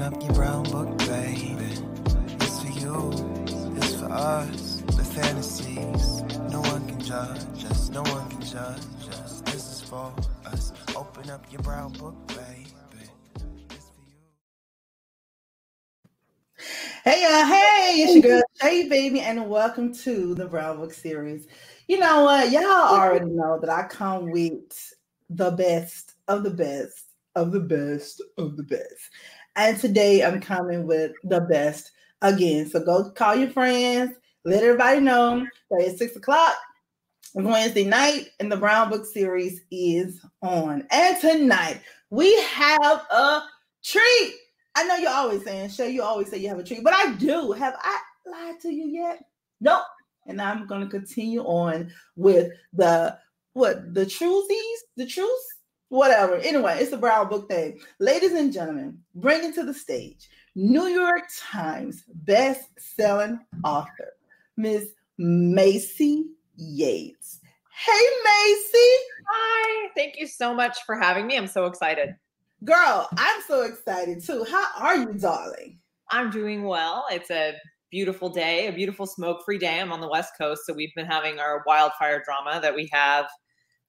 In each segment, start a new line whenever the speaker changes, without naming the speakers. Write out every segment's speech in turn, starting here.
Open up your brown book, baby. It's for you, it's for us. The fantasies, no one can judge us, no one can judge us. This is for us. Open up your brown book, baby. It's for you.
Hey y'all, hey, it's your girl Shay Baby, and welcome to the Brown Book series. You know what? Y'all already know that I come with the best of the best of the best of the best. And today I'm coming with the best again. So go call your friends, let everybody know that it's six o'clock Wednesday night, and the Brown Book series is on. And tonight we have a treat. I know you're always saying, Shay, you always say you have a treat, but I do. Have I lied to you yet? Nope. And I'm to continue on with the what the truesies, the truths, whatever. Anyway, it's the Brown Book thing. Ladies and gentlemen, bringing to the stage New York Times best-selling author, Miss Maisey Yates. Hey, Maisey.
Hi. Thank you so much for having me. I'm so excited.
Girl, I'm so excited too. How are you, darling?
I'm doing well. It's a beautiful day, a beautiful smoke free day. I'm on the West Coast. So we've been having our wildfire drama that we have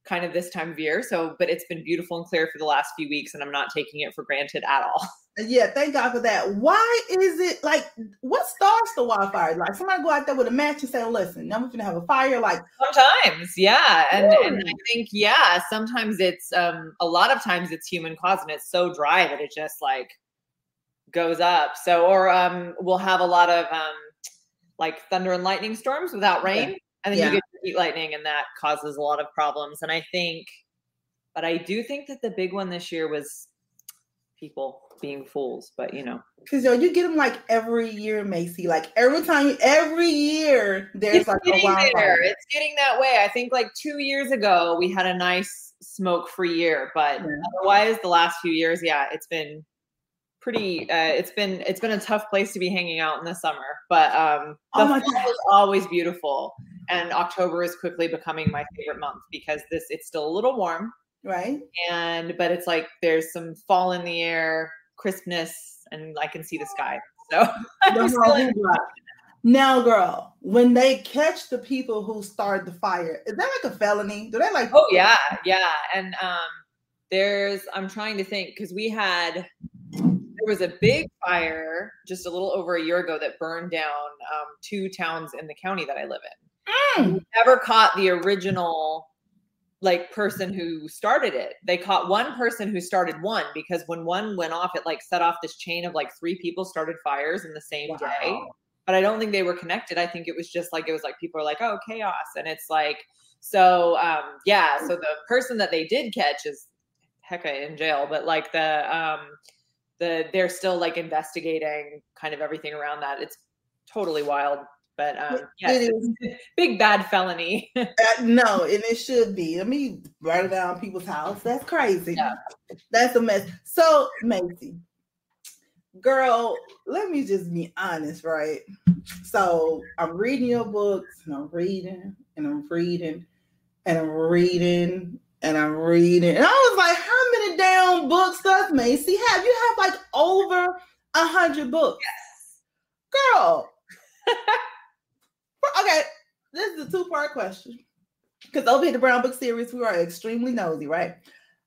kind of this time of year. So, but it's been beautiful and clear for the last few weeks, and I'm not taking it for granted at all.
Yeah, thank God for that. Why is it like what starts the wildfire? Like somebody go out there with a match and say, "Listen, now we're gonna have a fire." Like
Sometimes, yeah. And, and I think, yeah, sometimes it's, um, a lot of times it's human caused and it's so dry that it just like goes up. So, or um, we'll have a lot of um, like thunder and lightning storms without rain. And then
Yeah.
you get heat lightning and that causes a lot of problems. And I think, but I do think that the big one this year was people being fools, but you know,
Because yo, you get them like every year, Maisey. Like every time, every year, there's
it's
like a wildfire.
there. It's getting that way. I think like two years ago we had a nice smoke-free year, but
Yeah.
otherwise the last few years, yeah, it's been pretty. Uh, it's been it's been a tough place to be hanging out in the summer, but um, the
Oh my
fall
God.
is always beautiful, and October is quickly becoming my favorite month because this it's still a little warm,
Right?
and but it's like there's some fall in the air, crispness, and I can see the sky. So
The
in-
Now, girl, when they catch the people who started the fire, is that like a felony? Do they like?
Oh yeah, yeah. And um there's I'm trying to think because we had there was a big fire just a little over a year ago that burned down um, two towns in the county that I live in.
Mm.
Never caught the original like person who started it. They caught one person who started one because when one went off, it like set off this chain of like three people started fires in the same day but I don't think they were connected. I think it was just like it was like people are like, oh, chaos, and it's like so um yeah. So the person that they did catch is hecka in jail, but like the um the they're still like investigating kind of everything around that. It's totally wild, but um yeah, it's big bad felony.
Uh, no, and it should be. Let me burn down people's house. That's crazy.
Yeah.
That's a mess. So, Maisey, girl, let me just be honest, right? So, I'm reading your books, and I'm reading, and I'm reading, and I'm reading, and I'm reading, and I was like, "How many damn books does Maisey have? You have like over a hundred books, girl." okay, this is a two-part question because over here, the Brown Book series, we are extremely nosy, right?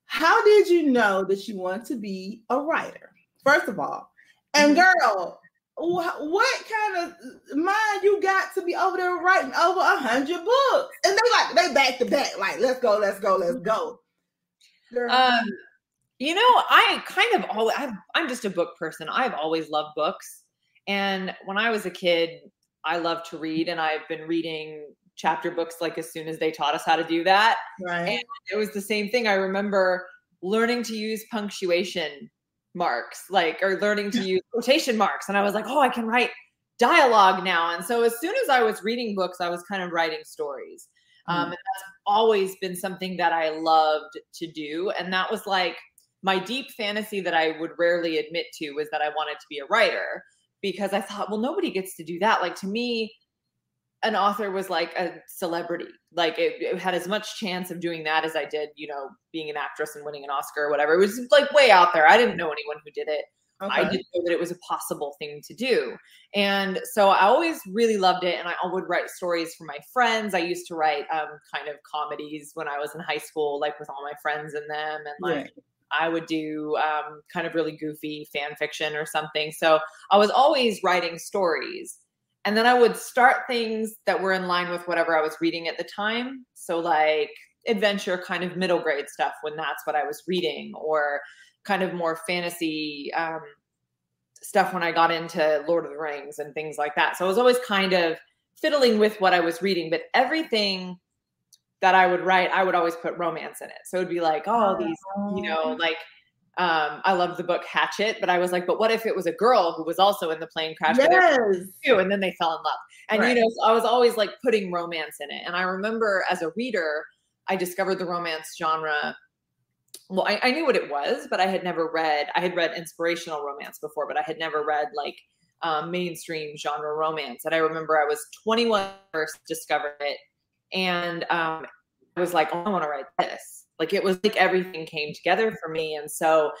How did you know that you want to be a writer? First of all, and girl, what kind of mind you got to be over there writing over a hundred books? And they like they back to back, like let's go, let's go, let's go. Girl,
Um, you know, I kind of always, I've, I'm just a book person. I've always loved books. And when I was a kid, I love to read, and I've been reading chapter books like as soon as they taught us how to do that.
right?
And it was the same thing. I remember learning to use punctuation marks, like or learning to use quotation marks. And I was like, oh, I can write dialogue now. And so as soon as I was reading books, I was kind of writing stories. Um, and that's always been something that I loved to do. And that was like my deep fantasy that I would rarely admit to was that I wanted to be a writer because I thought, well, nobody gets to do that. Like to me, an author was like a celebrity. Like it, it, had as much chance of doing that as I did, you know, being an actress and winning an Oscar or whatever. It was like way out there. I didn't know anyone who did it. Okay. I didn't know that it was a possible thing to do. And so I always really loved it. And I would write stories for my friends. I used to write um, kind of comedies when I was in high school, like with all my friends in them. And like, right. I would do um, kind of really goofy fan fiction or something. So I was always writing stories. And then I would start things that were in line with whatever I was reading at the time. So, like adventure, kind of middle grade stuff when that's what I was reading, or kind of more fantasy um, stuff when I got into Lord of the Rings and things like that. So I was always kind of fiddling with what I was reading, but everything that I would write, I would always put romance in it. So it'd be like, oh, these, you know, oh. like um, I love the book Hatchet, but I was like, but what if it was a girl who was also in the plane crash?
Yes.
Too, and then they fell in love. And right. you know, so I was always like putting romance in it. And I remember as a reader, I discovered the romance genre well, I, I, knew what it was, but I had never read. I had read inspirational romance before, but I had never read like um, mainstream genre romance. And I remember I was 21 first discovered it, and um, I was like, oh, I want to write this. Like it was like everything came together for me, and so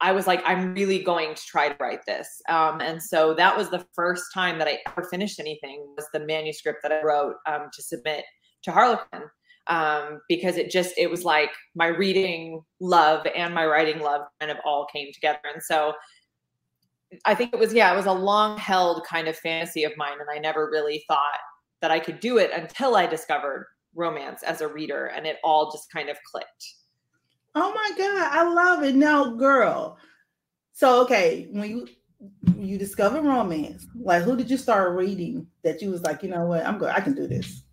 I was like, I'm really going to try to write this. Um, and so that was the first time that I ever finished anything. Was the manuscript that I wrote um, to submit to Harlequin um, because it just it was like my reading love and my writing love kind of all came together and so i think it was yeah it was a long held kind of fantasy of mine and i never really thought that i could do it until i discovered romance as a reader and it all just kind of clicked.
Oh my god i love it. Now girl so okay when you you discover romance like who did you start reading that you was like you know what? I'm good i can do this.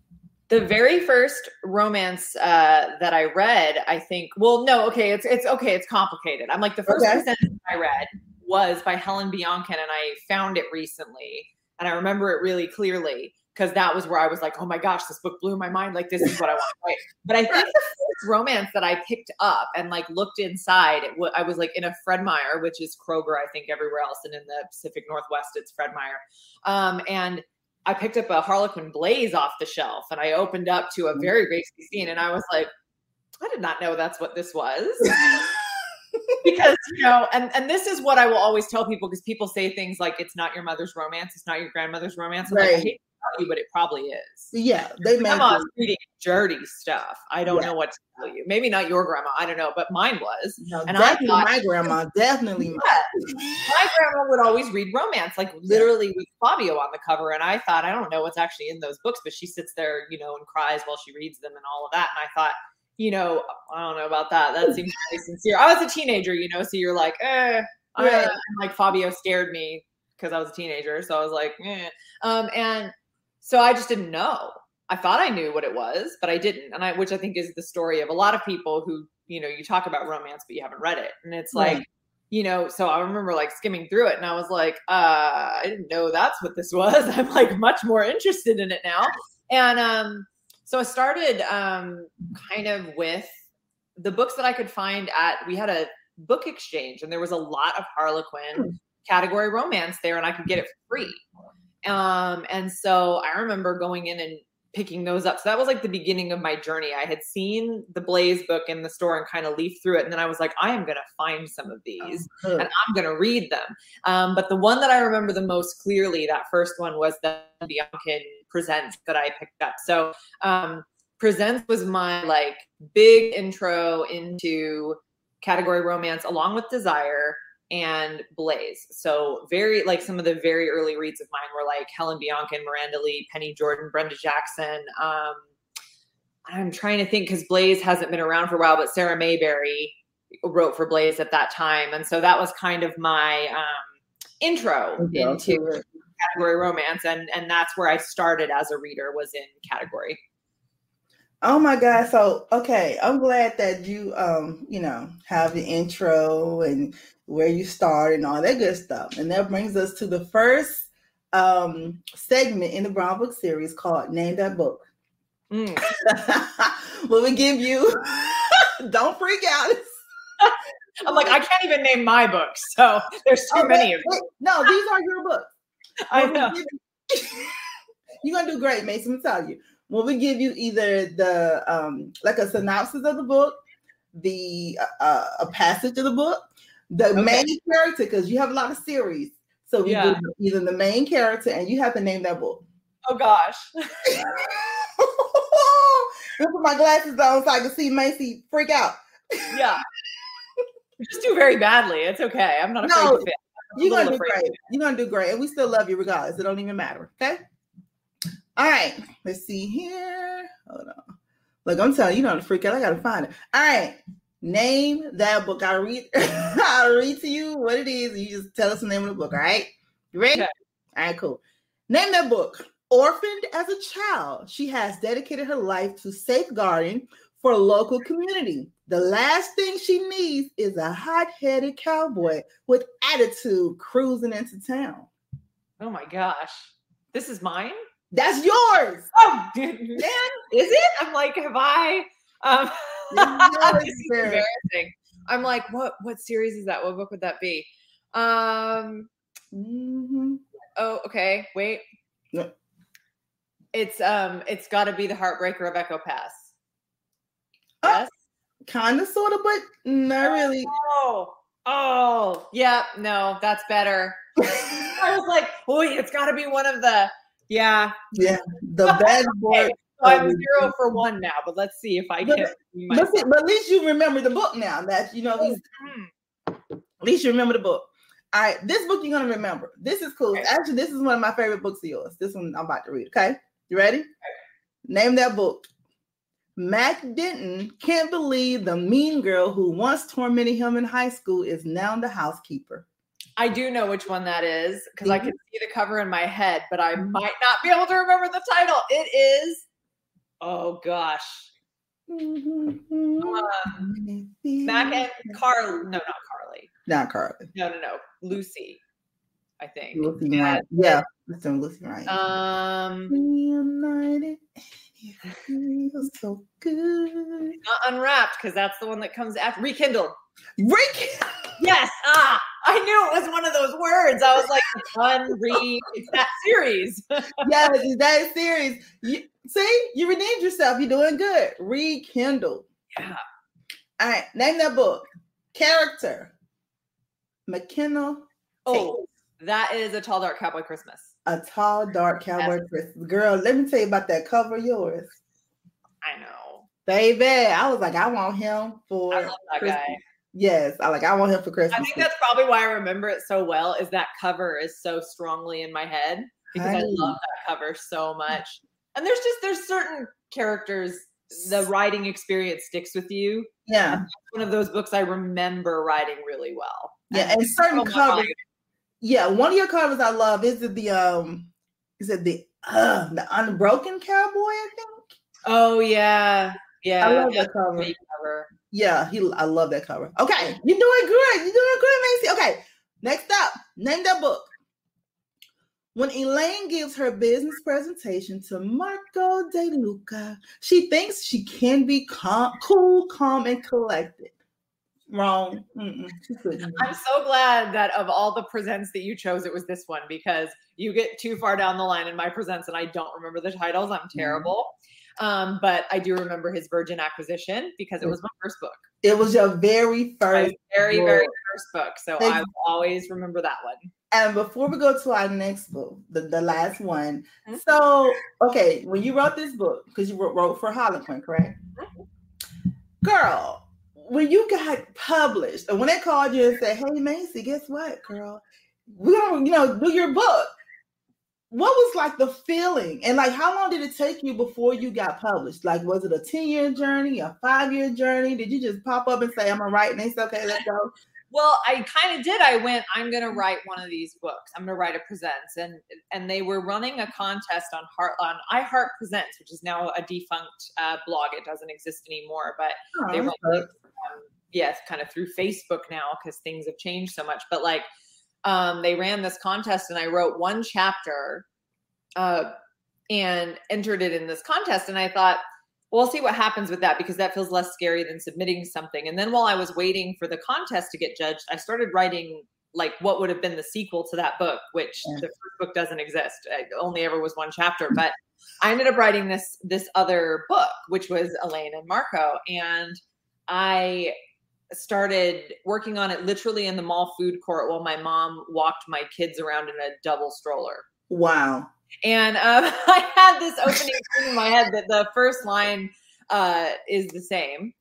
The very first romance uh, that I read, I think, well, no, okay, it's it's okay, it's complicated. I'm like the first okay. I read was by Helen Bianchen, and I found it recently, and I remember it really clearly because that was where I was like, oh my gosh, this book blew my mind. Like this is what I want to write. But I think the first romance that I picked up and like looked inside, it w- I was like in a Fred Meyer, which is Kroger, I think everywhere else, and in the Pacific Northwest, it's Fred Meyer. Um, and I picked up a Harlequin Blaze off the shelf and I opened up to a mm. very racy scene and I was like, I did not know that's what this was. because you know, and and this is what I will always tell people because people say things like it's not your mother's romance, it's not your grandmother's romance. I'm right. like, you, but it probably is.
Yeah, they
grandma's reading dirty stuff. I don't yeah. know what to tell you. Maybe not your grandma. I don't know, but mine was.
No, and definitely I thought, my grandma. Definitely
my. my grandma would always read romance, like literally yeah. with Fabio on the cover. And I thought, I don't know what's actually in those books, but she sits there, you know, and cries while she reads them and all of that. And I thought, you know, I don't know about that. That seems really sincere. I was a teenager, you know, so you're like, eh. Right. like Fabio scared me because I was a teenager, so I was like, eh. Um, and so I just didn't know. I thought I knew what it was, but I didn't. And I, which I think is the story of a lot of people who, you know, you talk about romance, but you haven't read it. And it's like, right. you know, so I remember like skimming through it and I was like, uh, I didn't know that's what this was. I'm like much more interested in it now. And um, so I started um, kind of with the books that I could find at, we had a book exchange and there was a lot of Harlequin hmm. category romance there and I could get it free. Um, and so I remember going in and picking those up. So that was like the beginning of my journey. I had seen the Blaze book in the store and kind of leafed through it. And then I was like, I am going to find some of these oh, and I'm going to read them. Um, but the one that I remember the most clearly, that first one was the Bianchen Presents that I picked up. So um, Presents was my like big intro into category romance along with Desire and Blaze. So very like some of the very early reads of mine were like Helen Bianchen, Miranda Lee, Penny Jordan, Brenda Jackson. Um, I'm trying to think because Blaze hasn't been around for a while, but Sarah Mayberry wrote for Blaze at that time, and so that was kind of my um, intro into category romance, and and that's where I started as a reader was in category.
Oh my God. So okay, I'm glad that you um, you know, have the intro and where you start, and all that good stuff. And that brings us to the first um, segment in the Brown Book series called Name That Book.
Mm.
well, we give you, don't freak out.
I'm like, I can't even name my books, so there's too
Oh,
many
wait,
of them.
No, these are your books.
I
When
know.
you- You're gonna do great, Mason. I'm telling you. When we give you either the um like a synopsis of the book, the uh, a passage of the book, the
Okay.
main character, because you have a lot of series. So we
Yeah.
do either the main character and you have to name that book.
Oh gosh.
Put my glasses on so I can see Maisey freak out.
Yeah. Just do very badly. It's okay. I'm not afraid
No,
to fail. A
You're gonna do great. You're gonna do great, and we still love you regardless. It don't even matter. Okay. All right. Let's see here. Hold on. Look, I'm telling you, you don't freak out. I gotta find it. All right. Name that book. I'll read. I'll read to you what it is. You just tell us the name of the book. All right. You ready?
Okay.
All right. Cool. Name that book. Orphaned as a child, she has dedicated her life to safeguarding for local community. The last thing she needs is a hot-headed cowboy with attitude cruising into town.
Oh my gosh. This is mine?
That's yours.
Oh man, is it? I'm like, have I um
Yes,
this is embarrassing. I'm like, what what series is that? What book would that be? Um
Mhm.
oh okay, wait.
Yeah.
It's um it's gotta be the heartbreaker of Echo Pass.
Oh.
Yes.
Kind of, sort of, but not really.
Oh, oh, yeah, no, that's better. I was like, wait, it's got to be one of the, yeah.
yeah, the bad boy.
Okay, I'm zero for one now, but let's see if I
But-
can.
But, see, but at least you remember the book now. That you know, these-
Hmm.
at least you remember the book. All right, this book you're gonna remember. This is cool.
Okay.
Actually, this is one of my favorite books of yours. This one I'm about to read. Okay, you ready? Name that book. Mac Denton can't believe the mean girl who once tormented him in high school is now the housekeeper.
I do know which one that is because I
Mhm.
can see the cover in my head, but I might not be able to remember the title. It is, oh gosh, Mac and Carl. No, not Carly.
Not Carly.
No, no, no, Lucy. I think.
Lucy
Yeah.
Ryan. Yeah, Lucy Ryan.
Um,
Reunited, feels so good.
not unwrapped because that's the one that comes after rekindled.
Rick,
Yes. Ah, I knew it was one of those words. I was like, unre. It's that series.
yes, it's that series. You, see, you redeemed yourself. You're doing good. Rekindle.
Yeah.
All right, name that book. Character. McKenna.
Oh, that is a tall, dark cowboy Christmas.
A tall, dark cowboy Christmas. Girl, let me tell you about that cover yours.
I know.
Baby, I was like, I want him for
I love that
Christmas.
guy.
Yes, I like I want him for Christmas.
I think that's probably why I remember it so well. Is that cover is so strongly in my head because I love that cover so much. And there's just there's certain characters the writing experience sticks with you.
yeah.
One of those books I remember writing really well.
Yeah, and certain
Oh
covers. Yeah, one of your covers I love is it the um is it the uh the unbroken cowboy, I think.
Oh yeah, yeah.
I love that cover.
cover.
Yeah, he I love that cover. Okay, you're doing good. You're doing good, Maisey. Okay, next up, name that book. When Elaine gives her business presentation to Marco De Luca, she thinks she can be calm, cool, calm, and collected. Wrong. Mm-mm.
I'm so glad that of all the presents that you chose, it was this one because you get too far down the line in my presents and I don't remember the titles. I'm terrible. Um, but I do remember his Virgin Acquisition because it was my first book.
It was your very first.
very, very
book.
first book. So
Thank
I will always remember that one.
And before we go to our next book, the, the last one.
Mhm.
So, okay, when you wrote this book, because you wrote, wrote for Harlequin, correct? Girl, when you got published, and when they called you and said, Hey Maisey, guess what, girl? We're gonna, you know, do your book. What was like the feeling? And like how long did it take you before you got published? Like, was it a 10-year journey, a five-year journey? Did you just pop up and say, I'm gonna write and they said, Okay, let's go?
Well, I kind of did. I went, I'm going to write one of these books. I'm going to write a presents. And and they were running a contest on Heart on I Heart Presents, which is now a defunct uh, blog. It doesn't exist anymore, but they
Oh,
were
okay.
um, yes, kind of through Facebook now because things have changed so much. But like, um, they ran this contest, and I wrote one chapter, uh, and entered it in this contest, and I thought. Well, see what happens with that because that feels less scary than submitting something. And then while I was waiting for the contest to get judged, I started writing like what would have been the sequel to that book, which
Yeah.
the first book doesn't exist. It only ever was one chapter. But I ended up writing this this other book, which was Elaine and Marco, and I started working on it literally in the mall food court while my mom walked my kids around in a double stroller.
Wow.
And um, I had this opening in my head that the first line uh, is the same.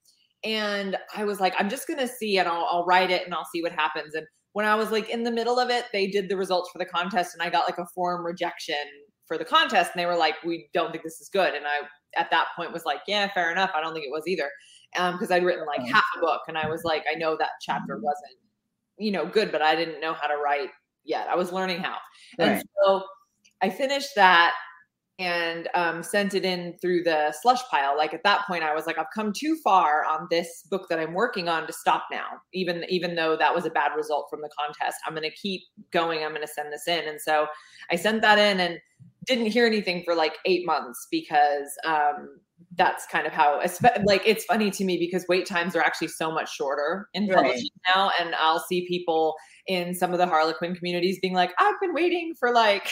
And I was like, I'm just gonna see, and I'll, I'll write it, and I'll see what happens. And when I was like in the middle of it, they did the results for the contest, and I got like a form rejection for the contest, and they were like, "We don't think this is good." And I, at that point, was like, "Yeah, fair enough. I don't think it was either," because I'd written like half a book, and I was like, "I know that chapter wasn't, you know, good, but I didn't know how to write yet. I was learning how." And
Right.
so I finished that and um, sent it in through the slush pile. Like at that point, I was like, I've come too far on this book that I'm working on to stop now. Even even though that was a bad result from the contest, I'm going to keep going. I'm going to send this in. And so I sent that in and didn't hear anything for like eight months because um, that's kind of how. Like it's funny to me because wait times are actually so much shorter in
Right.
publishing now, and I'll see people in some of the Harlequin communities being like, I've been waiting for like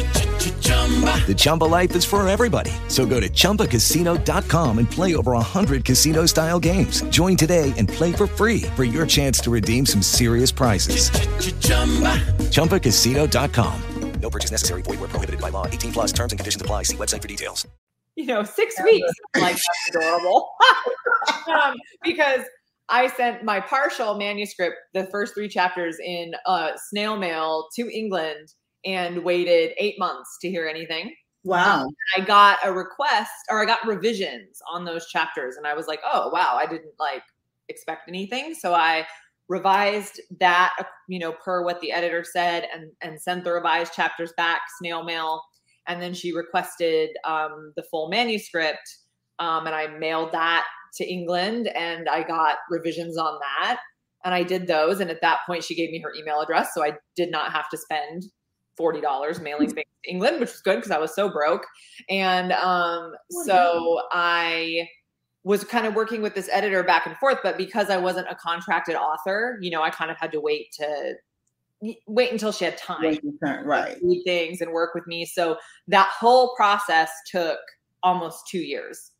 The Chumba life is for everybody. So go to ChumbaCasino.com and play over 100 casino-style games. Join today and play for free for your chance to redeem some serious prizes. ChumbaCasino.com.
No purchase necessary. Void where prohibited by law. 18 plus terms and conditions apply. See website for details.
you know, six weeks. Like, that's adorable. um, because I sent my partial manuscript, the first three chapters in uh, snail mail to England and waited eight months to hear anything.
Wow.
I got a request or I got revisions on those chapters. And I was like, oh, wow, I didn't like expect anything. So I revised that, uh, you know, per what the editor said and, and sent the revised chapters back, snail mail. And then she requested um, the full manuscript. Um, and I mailed that to England and I got revisions on that. And I did those. And at that point, she gave me her email address. So I did not have to spend $40 mailing things to England, which was good because I was so broke. And um, so I was kind of working with this editor back and forth, but because I wasn't a contracted author, you know, I kind of had to wait to wait until she had time
Wait your turn, Right.
to read things and work with me. So that whole process took almost two years.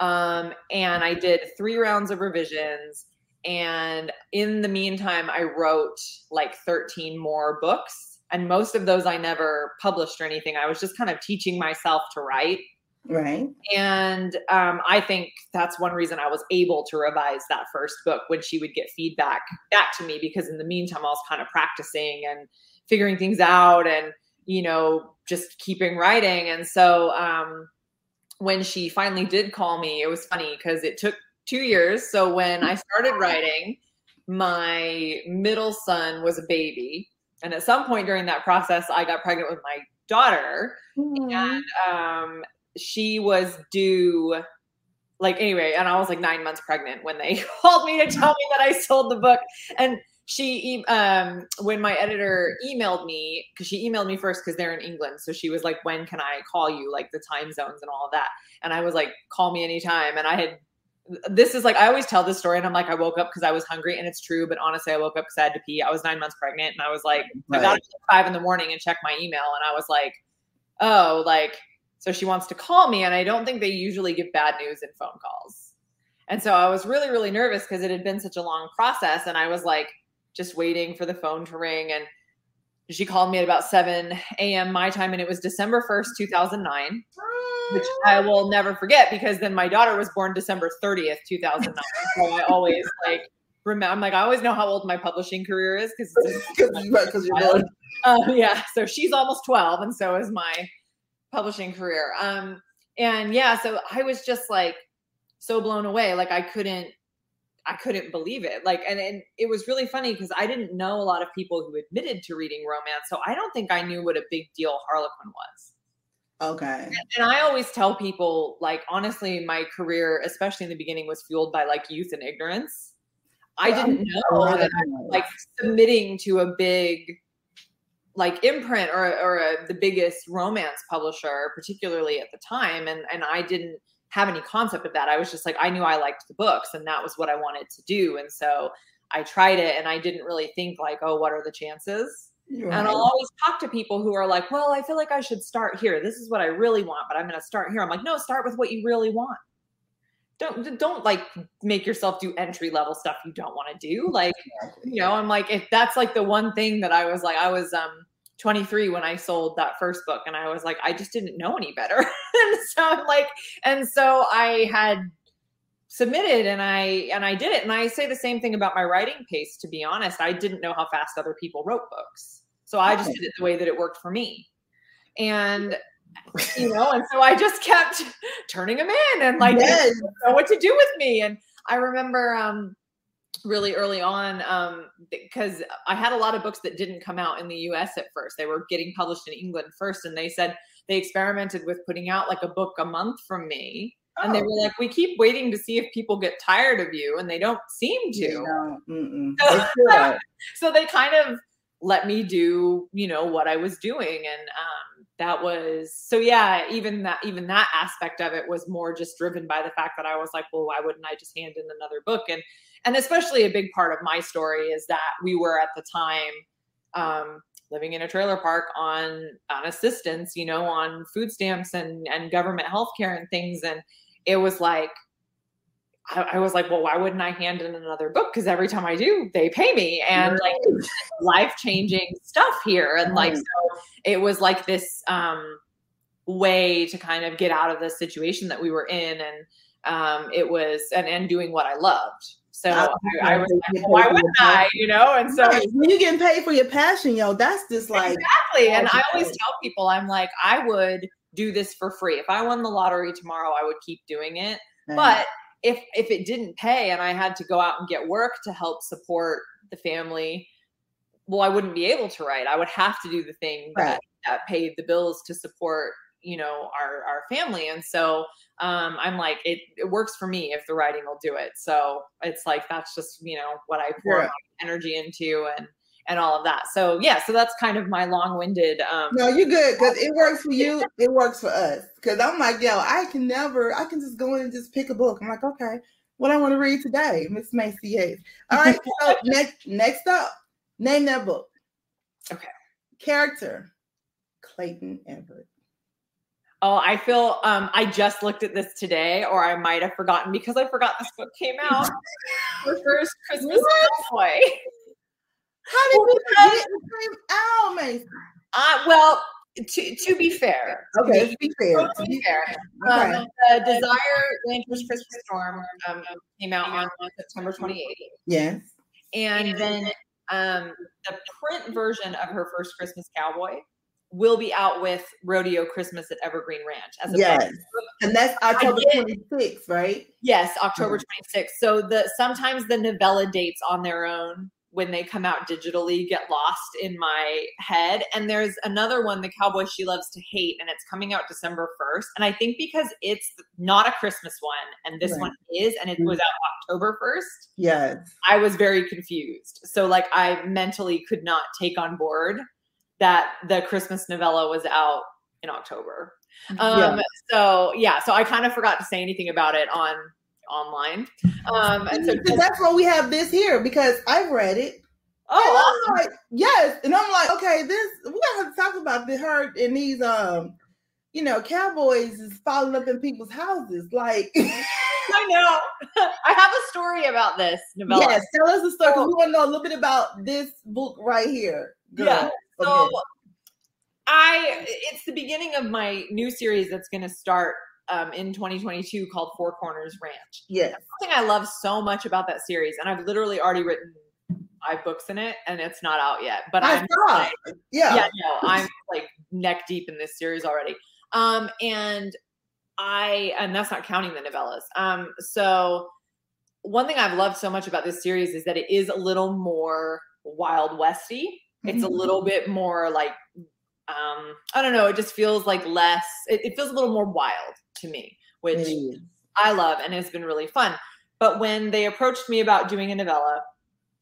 Um, and I did three rounds of revisions. And in the meantime, I wrote like 13 more books. And most of those I never published or anything. I was just kind of teaching myself to write.
Right.
And um, I think that's one reason I was able to revise that first book when she would get feedback back to me because in the meantime I was kind of practicing and figuring things out and you know just keeping writing. And so um, when she finally did call me, it was funny because it took two years. So when I started writing, my middle son was a baby, and at some point during that process, I got pregnant with my daughter, and um, she was due like anyway and i was like nine months pregnant when they called me to tell me that i sold the book. And she um when my editor emailed me because she emailed me first because they're in england. So she was like when can i call you? Like the time zones and all of that. And i was like call me anytime. And i had this is like i always tell this story and i'm like i woke up because i was hungry and it's true but honestly i woke up because i had to pee i was nine months pregnant and i was like i got up at five in the morning and checked my email and i was like oh like so she wants to call me, and I don't think they usually give bad news in phone calls. And so I was really, really nervous because it had been such a long process. And I was like, just waiting for the phone to ring. And she called me at about 7 a.m. my time, and it was December 1st, 2009, which I will never forget because then my daughter was born December 30th, 2009. so I always like remember, I'm like, I always know how old my publishing career is because
because you're born.
uh, yeah, so she's almost 12, and so is my publishing career. Um, and yeah, so I was just like so blown away. Like I couldn't, I couldn't believe it. Like, and, and it was really funny because I didn't know a lot of people who admitted to reading romance. So I don't think I knew what a big deal Harlequin was.
Okay.
And, I always tell people, like, honestly, my career, especially in the beginning, was fueled by like youth and ignorance. I didn't know that I was like submitting to a big like imprint or or a, the biggest romance publisher, particularly at the time, and and I didn't have any concept of that. I was just like I knew I liked the books, and that was what I wanted to do, and so I tried it, and I didn't really think like, oh, what are the chances?
You're
And
right.
I'll always talk to people who are like, well, I feel like I should start here. This is what I really want, but I'm going to start here. I'm like, no, start with what you really want. Don't don't like make yourself do entry level stuff you don't want to do. Like, you know, I'm like, if that's like the one thing that I was like, I was um 23 when I sold that first book, and I was like, I just didn't know any better. and so I'm like, and so I had submitted and I and I did it. And I say the same thing about my writing pace, to be honest. I didn't know how fast other people wrote books. So I just did it the way that it worked for me. And you know, and so I just kept turning them in and like
Yes.
know what to do with me. And I remember um really early on um because I had a lot of books that didn't come out in the US at first. They were getting published in England first and they said they experimented with putting out like a book a month from me. And they
Oh.
were like, we keep waiting to see if people get tired of you, and they don't seem to.
don't.
So- so they kind of let me do you know what i was doing. And um that was so yeah even that even that aspect of it was more just driven by the fact that i was like well why wouldn't i just hand in another book? And and especially a big part of my story is that we were at the time um living in a trailer park on on assistance you know on food stamps and and government health care and things. And it was like I, I was like, well, why wouldn't I hand in another book? Because every time I do, they pay me, and like life changing stuff here, and like so it was like this um, way to kind of get out of the situation that we were in, and um, it was and and doing what I loved. So I, I was like, well, why wouldn't I? You know, and so
Right. when you getting paid for your passion, yo, that's just like
exactly. And I always
Right.
tell people, I'm like, I would do this for free. If I won the lottery tomorrow, I would keep doing it. But if if it didn't pay and I had to go out and get work to help support the family, well, I wouldn't be able to write. I would have to do the thing
Right.
that that paid the bills to support you know our our family and so um i'm like it, it works for me if the writing will do it so it's like that's just you know what i pour
Yeah.
my energy into and and all of that so yeah so that's kind of my long-winded um
No, you're good because it works for you. It works for us. Because I'm like, yo, I can never. I can just go in and just pick a book. I'm like, okay, what I want to read today, Miss Maisey Yates. All right. So next, next up, name that book.
Okay.
Character, Clayton Everett.
Oh, I feel um I just looked at this today, or I might have forgotten because I forgot this book came out. the first Christmas boy.
How did you forget it came out, Maisey?
Uh, well, to to be fair, to
Okay,
be-
to be fair,
to
to
be
be
fair,
Okay.
um, the Desire Rancher's Christmas Storm um, came out on September 28th.
Yes.
And then um, the print version of her first Christmas Cowboy will be out with Rodeo Christmas at Evergreen Ranch as a
Yes.
book.
And that's October 26th, right?
Yes, October
Mhm.
26th. So the sometimes the novella dates on their own when they come out digitally get lost in my head. And there's another one, The Cowboy She Loves to Hate, and it's coming out December 1st. And I think because it's not a Christmas one and this
Right.
one is, and it was out October 1st,
Yes.
I was very confused. So like I mentally could not take on board that the Christmas novella was out in October. Um
Yeah.
so yeah, so I kind of forgot to say anything about it on online. Um and so
Because that's why we have this here because I've read it.
oh
I'm like, yes. And I'm like, okay, this we have to talk about the hurt and these um you know, cowboys is falling up in people's houses. Like,
I know. I have a story about this novella.
yes, tell us the story. we want to know a little bit about this book right here. Girl.
Yeah. So
Okay.
I it's the beginning of my new series that's going to start um, in 2022 called Four Corners Ranch.
Yes.
Something I love so much about that series, and I've literally already written five books in it, and it's not out yet. But
I
I'm like,
Yeah.
yeah, no, I'm like neck deep in this series already. Um, and I, and that's not counting the novellas. Um, so one thing I've loved so much about this series is that it is a little more Wild Westy. It's a
Mhm.
little bit more like, um, I don't know. It just feels like less. It, it feels a little more wild to me, which I love and it's been really fun. But when they approached me about doing a novella,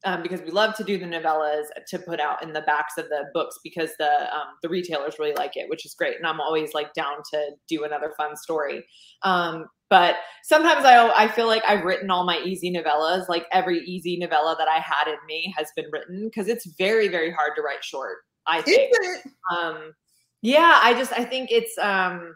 um, because we love to do the novellas to put out in the backs of the books because the um, the retailers really like it, which is great, and I'm always like down to do another fun story. Um, but sometimes I I feel like I've written all my easy novellas, like every easy novella that I had in me has been written because it's very very hard to write short. I think. Um, yeah, I just I think it's um,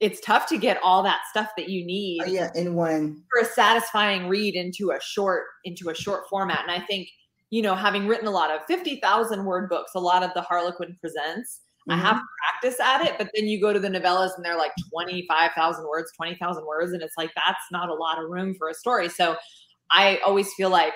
it's tough to get all that stuff that you need
Oh, yeah, in one.
for a satisfying read into a short into a short format and i think you know having written a lot of 50000 word books a lot of the harlequin presents i have
Mm-hmm.
practice at it but then you go to the novellas and they're like 25000 words 20000 words and it's like that's not a lot of room for a story so i always feel like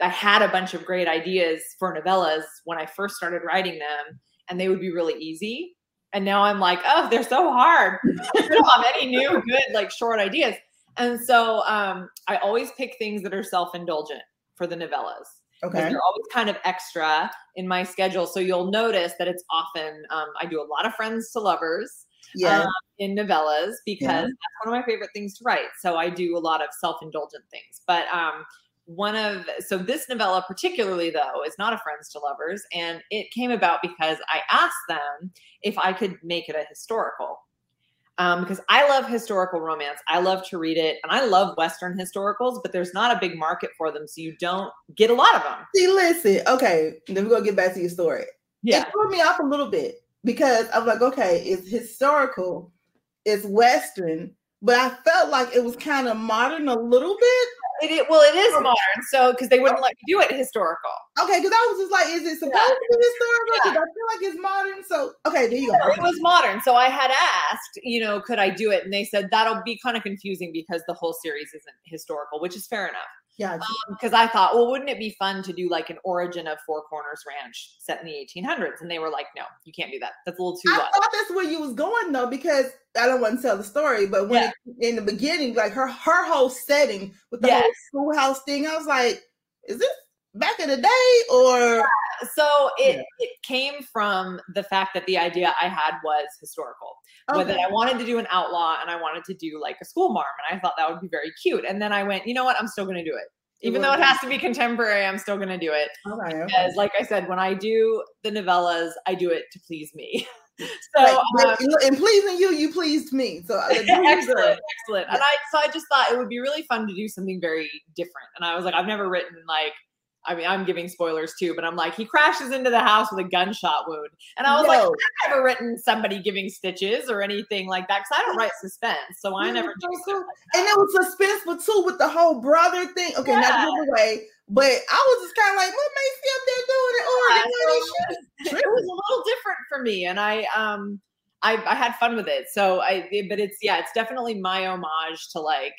i had a bunch of great ideas for novellas when i first started writing them and they would be really easy and now i'm like oh they're so hard i don't have any new good like short ideas and so um, I always pick things that are self indulgent for the novellas.
Okay.
They're always kind of extra in my schedule. So you'll notice that it's often, um, I do a lot of friends to lovers
Yeah.
um, in novellas because
Yeah.
that's one of my favorite things to write. So I do a lot of self indulgent things. But um, one of, so this novella particularly, though, is not a friends to lovers. And it came about because I asked them if I could make it a historical um, because I love historical romance. I love to read it, and I love Western historicals, but there's not a big market for them, so you don't get a lot of them.
See, listen. Okay, then we're gonna get back to your story.
Yeah.
It threw me off a little bit because I'm like, okay, it's historical, it's Western, but I felt like it was kind of modern a little bit.
It, it well, it is modern, so because they wouldn't let me do it historical.
Okay, because I was just like, is it supposed
Yeah.
to be historical? Because I feel like it's modern. So okay, there you go.
It was modern. So I had asked, you know, could I do it? And they said that'll be kind of confusing because the whole series isn't historical, which is fair enough.
Yeah.
Because um, I thought, well, wouldn't it be fun to do like an origin of Four Corners Ranch set in the 1800s? And they were like, no, you can't do that. That's a little too
I
wild.
thought that's where you was going though, because I don't want to tell the story, but when it, in the beginning, like her her whole setting with the
Yes.
whole schoolhouse thing, I was like, is this back in the day or
So it, it came from the fact that the idea I had was historical. But that I wanted to do an outlaw and I wanted to do like a school marm. And I thought that would be very cute. And then I went, you know what? I'm still going to do it. Even though it has to be contemporary, I'm still going to do it.
Okay, okay.
Because, like I said, when I do the novellas, I do it to please me. so,
Right,
um,
in pleasing you, you pleased me. So uh,
excellent, excellent. And I so I just thought it would be really fun to do something very different. And I was like, I've never written like. I mean, I'm giving spoilers too, but I'm like, he crashes into the house with a gunshot wound. And I was like, I've never written somebody giving stitches or anything like that because I don't write suspense. So I never do like
And it was suspenseful too with the whole brother thing. Okay, not
Yeah.
to give away, but I was just kind of like, what makes you up there doing it? Or
Yeah,
why
so
they shoot?
it was a little different for me and i um I, I had fun with it so i but it's yeah it's definitely my homage to like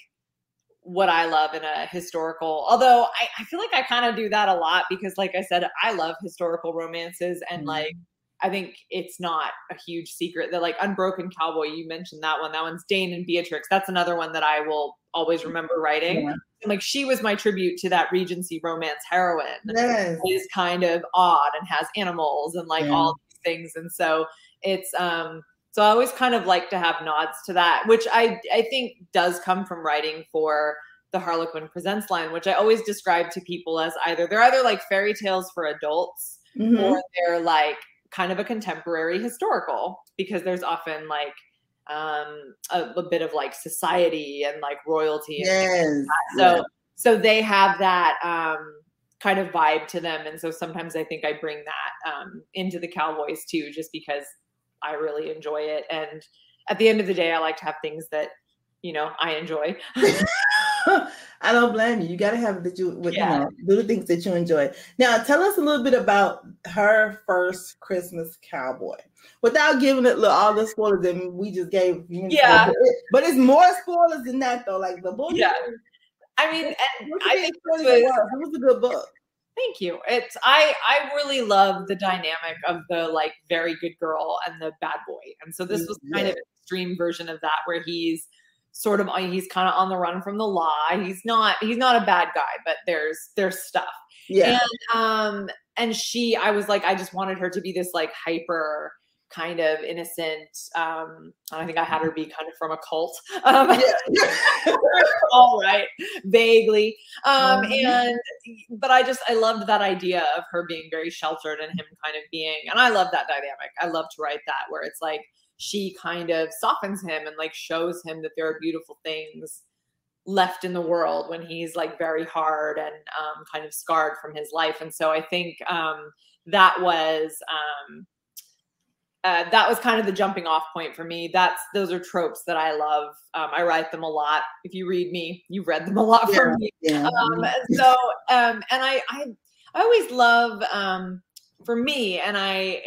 what i love in a historical although i, I feel like i kind of do that a lot because like i said i love historical romances and like i think it's not a huge secret that like unbroken cowboy you mentioned that one. That one's dane and beatrix. That's another one that i will always remember writing.
Yeah.
and like she was my tribute to that regency romance heroine.
Yes.
is kind of odd and has animals and like
Yeah.
all these things. And so it's um so i always kind of like to have nods to that which i i think does come from writing for the harlequin presents line which i always describe to people as either they're either like fairy tales for adults
Mhm.
or they're like kind of a contemporary historical because there's often like um a, a bit of like society and like royalty and
Yes.
like so so they have that um kind of vibe to them and so sometimes i think i bring that um into the cowboys too just because i really enjoy it and at the end of the day, I like to have things that you know I enjoy.
I don't blame you. You got to have that you, with,
Yeah.
you know, do the things that you enjoy. Now, tell us a little bit about her first Christmas cowboy, without giving it look, all the spoilers that we just gave. you.
Yeah.
but, it- but it's more spoilers than that, though. Like the book.
Yeah. I mean, and I think
it
was,
was? It was a good book.
Thank you. It's I I really love the dynamic of the like very good girl and the bad boy. And so this was kind of an extreme version of that where he's sort of he's kind of on the run from the law. He's not he's not a bad guy, but there's there's stuff.
Yeah.
And um and she I was like I just wanted her to be this like hyper kind of innocent um I think I had her be kind of from a cult. Um all right vaguely um
Mhm.
and but i just i loved that idea of her being very sheltered and him kind of being and i love that dynamic i love to write that where it's like she kind of softens him and like shows him that there are beautiful things left in the world when he's like very hard and um, kind of scarred from his life and so i think um that was um uh, that was kind of the jumping off point for me. That's those are tropes that I love. Um, I write them a lot. If you read me, you've read them a lot
Yeah,
from me.
yeah.
Um, so um, and I, I I always love um, for me, and I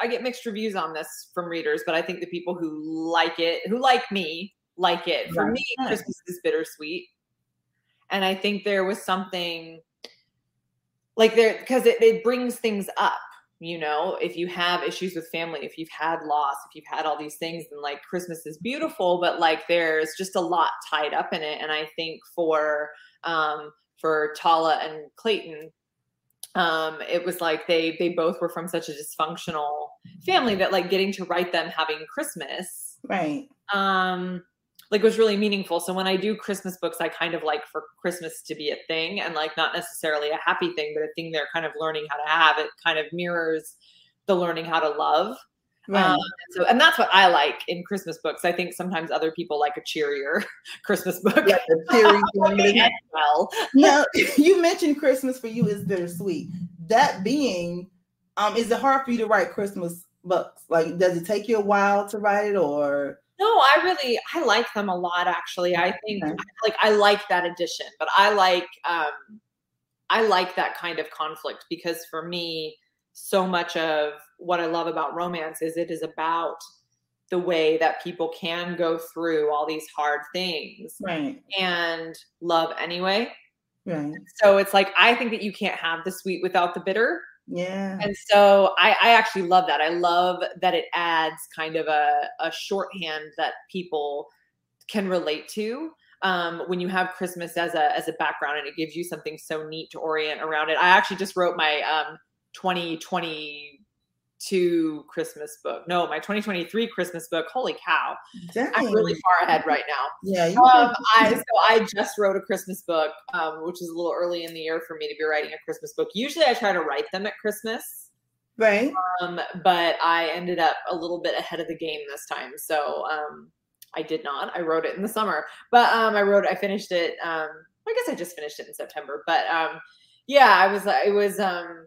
I get mixed reviews on this from readers, but I think the people who like it, who like me, like it. For
Right.
me, Christmas is bittersweet, and I think there was something like there because it, it brings things up you know if you have issues with family if you've had loss if you've had all these things then like christmas is beautiful but like there's just a lot tied up in it and i think for um for tala and clayton um it was like they they both were from such a dysfunctional family that like getting to write them having christmas
Right.
um like was really meaningful. So when i do christmas books i kind of like for christmas to be a thing and like not necessarily a happy thing but a thing they're kind of learning how to have. It kind of mirrors the learning how to love.
Right.
um, so and that's what i like in christmas books. I think sometimes other people like a cheerier christmas book.
Yeah, the
well.
Now you mentioned Christmas for you is bittersweet. That being, um, is it hard for you to write Christmas books? Like, does it take you a while to write it, or
No, I really I like them a lot actually. I think like I like that addition, but I like um I like that kind of conflict because for me so much of what I love about romance is it is about the way that people can go through all these hard things
right?
and love anyway.
Right.
So it's like I think that you can't have the sweet without the bitter.
Yeah.
And so I, I actually love that. I love that it adds kind of a, a shorthand that people can relate to um, when you have Christmas as a as a background, and it gives you something so neat to orient around it. I actually just wrote my um, 2022 Christmas book. No, my 2023 Christmas book. Holy cow! I'm really far ahead right now.
Yeah.
Um, I so I just wrote a Christmas book, um, which is a little early in the year for me to be writing a Christmas book. Usually, I try to write them at Christmas,
right.
um, but I ended up a little bit ahead of the game this time. So um, I did not. I wrote it in the summer, but um, I wrote. I finished it. Um, I guess I just finished it in September, but um, yeah, I was. It was. Um,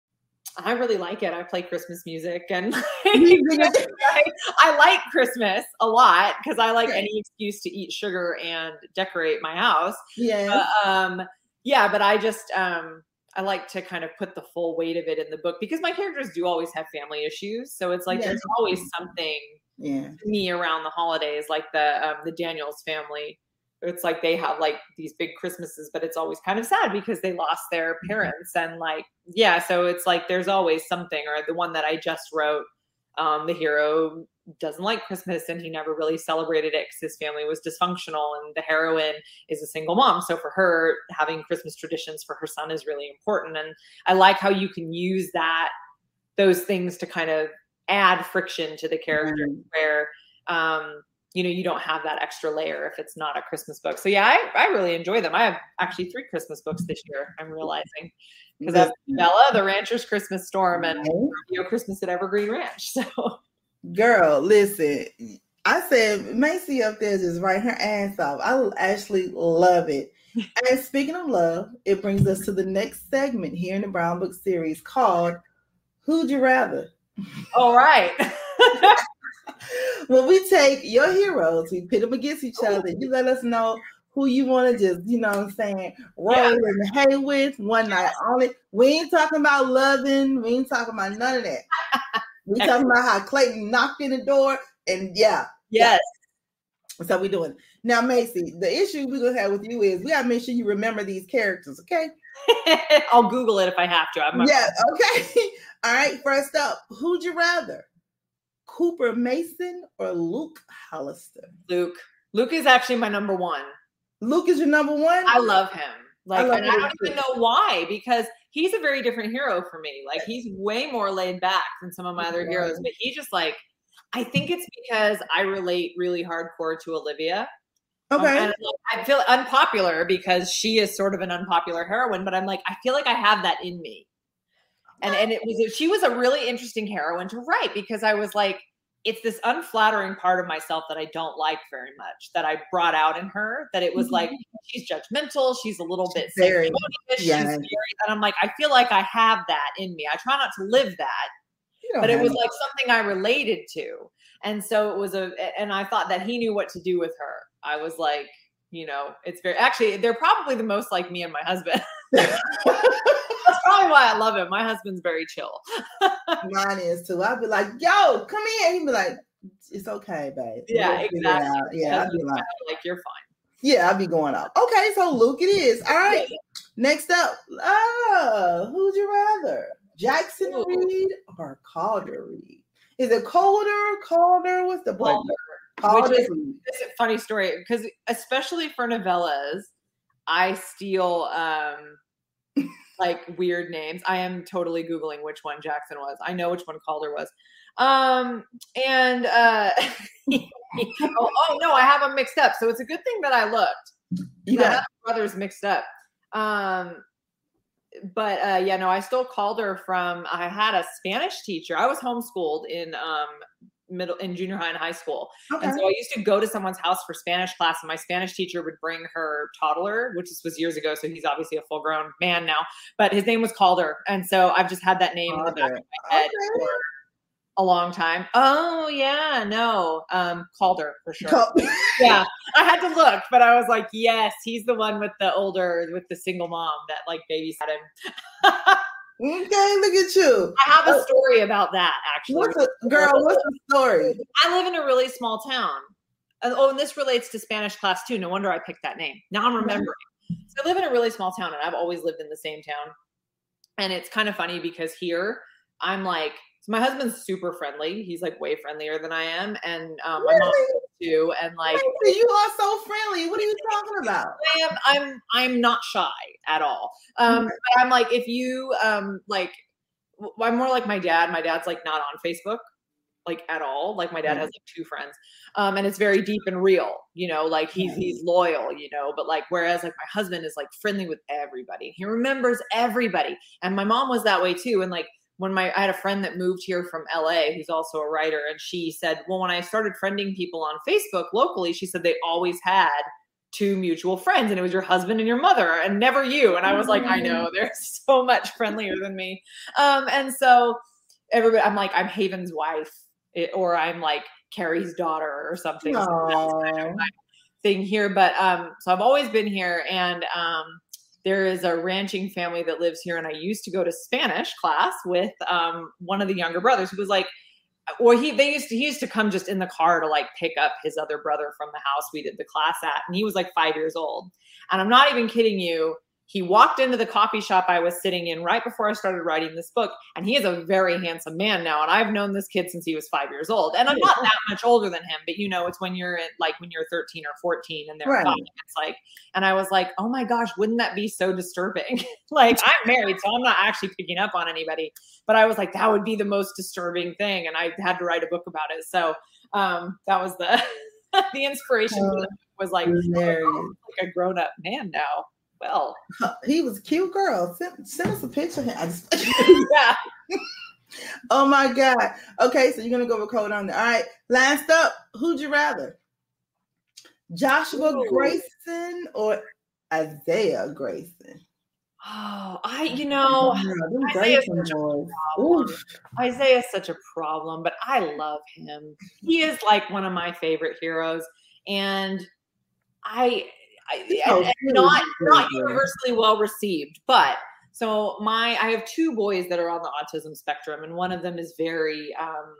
I really like it. I play Christmas music and I, I like Christmas a lot because I like any excuse to eat sugar and decorate my house.
Yeah.
But, um, yeah, but I just um I like to kind of put the full weight of it in the book because my characters do always have family issues. So it's like
Yeah.
there's always something
Yeah.
me around the holidays, like the um, the Daniels family. It's like they have like these big Christmases, but it's always kind of sad because they lost their
Mm-hmm.
parents and like yeah. So it's like there's always something. Or the one that I just wrote, um, the hero doesn't like Christmas and he never really celebrated it because his family was dysfunctional, and the heroine is a single mom. So for her, having Christmas traditions for her son is really important. And I like how you can use that those things to kind of add friction to the character where um you know you don't have that extra layer if it's not a christmas book so yeah i, I really enjoy them i have actually three christmas books this year i'm realizing because i have bella the rancher's christmas storm and Rodeo christmas at evergreen ranch so
Girl, listen. I said Maisey up there just writing her ass off. I actually love it. and speaking of love, it brings us to the next segment here in the Brown Book series called Who'd You Rather?
all right
Well, we take your heroes, we pit them against each other. You let us know who you want to just, you know what I'm saying, roll
Yeah.
in the hay with one night only. We ain't talking about loving, we ain't talking about none of that. We talking about how Clayton knocked in the door and yeah.
Yes.
That's how we doing. Now, Maisey, the issue we're gonna have with you is we gotta make sure you remember these characters, okay?
i'll google it if i have to i'm
Yeah, okay. All right, first up, who'd you rather? Cooper Mason or Luke Hollister?
luke luke is actually my number one
Luke is your number one?
I love him. Like,
love
and I don't even know why because he's a very different hero for me. Like, he's way more laid back than some of my other heroes, but he just like, I think it's because I relate really hardcore to Olivia. Um,
Okay.
and I feel unpopular because she is sort of an unpopular heroine, but I'm like, I feel like I have that in me. And and it was she was a really interesting heroine to write because I was like, it's this unflattering part of myself that I don't like very much that I brought out in her. That it was like she's judgmental, she's a little bit
Mm-hmm. Very,
she's
yes.
very, and I'm like, I feel like I have that in me. I try not to live that, but it was
it.
like something I related to, and so it was a, and I thought that he knew what to do with her. I was like, you know, it's very actually they're probably the most like me and my husband. That's probably why I love him. My husband's very chill.
Mine is too. I'd be like, yo, come here. He'd be like, it's okay, babe.
Yeah,
We'll
exactly.
Yeah, I'd be like,
like you're fine.
yeah, I'd be going up. Okay, so Luke it is. All right. Next up, oh, who'd you rather? Jackson Reed or Calder Reed? Is it Calder? Calder? What's the?
Calder.
Calder
Which is, is a funny story because especially for novellas, I steal um like weird names. I am totally googling which one Jackson was. I know which one Calder was. Um and uh oh, oh no, I have them mixed up. So it's a good thing that I looked.
You
I brothers mixed up. Um but uh yeah, no, I stole Calder from I had a Spanish teacher. I was homeschooled in um middle in junior high and high school. And so I used to go to someone's house for Spanish class, and my Spanish teacher would bring her toddler, which this was years ago. So he's obviously a full grown man now, but his name was Calder. And so I've just had that name in the back of my head for a long time. Oh, yeah, no, um, Calder for sure.
Cal-
yeah, I had to look, but I was like, yes, he's the one with the older, with the single mom that like babysat him.
Okay, look at you.
I have a story about that actually.
What's the girl? What's the story?
I live in a really small town. And, oh, and this relates to Spanish class too. No wonder I picked that name. Now I'm remembering. So I live in a really small town, and I've always lived in the same town. And it's kind of funny because here I'm like, so my husband's super friendly. He's like way friendlier than I am, and um, my
Really?
Too. And like,
you are so friendly. What are you talking about?
I am I'm I'm not shy at all. Um but I'm like if you um like I'm more like my dad. My dad's like not on Facebook like at all. Like my dad has like two friends. Um and it's very deep and real, you know, like he's he's loyal, you know, but like whereas like my husband is like friendly with everybody. He remembers everybody. And my mom was that way too and like when my I had a friend that moved here from LA who's also a writer and she said, "Well, when I started friending people on Facebook locally, she said they always had two mutual friends and it was your husband and your mother and never you." And I was like, "I know, they're so much friendlier than me." Um and so everybody I'm like I'm Haven's wife it- or I'm like Carrie's daughter or something. So kind of my thing here, but um so I've always been here and um there is a ranching family that lives here and i used to go to spanish class with um, one of the younger brothers who was like or he they used to he used to come just in the car to like pick up his other brother from the house we did the class at and he was like five years old. And i'm not even kidding you he walked into the coffee shop I was sitting in right before I started writing this book. And he is a very handsome man now. And I've known this kid since he was five years old. And I'm not that much older than him, but you know, it's when you're at, like when you're 13 or 14 and they're
Right.
five. It's like, and I was like, oh my gosh, wouldn't that be so disturbing? like, I'm married, so I'm not actually picking up on anybody. But I was like, that would be the most disturbing thing. And I had to write a book about it. So um, that was the the inspiration for the book was like, oh, like a grown up man now. Well,
He was a cute girl. Send, send us a picture of him. I just,
yeah.
oh my God. Okay, so you're gonna go with code on there. All right. Last up, who'd you rather? Joshua
Ooh.
Grayson or Isaiah Grayson?
Oh, I, you know,
them
Isaiah's such a problem.
Oof.
Isaiah's such a problem, but I love him. He is like one of my favorite heroes, and I
Oh,
and- and not not universally well received, but so my I have two boys that are on the autism spectrum, and one of them is very um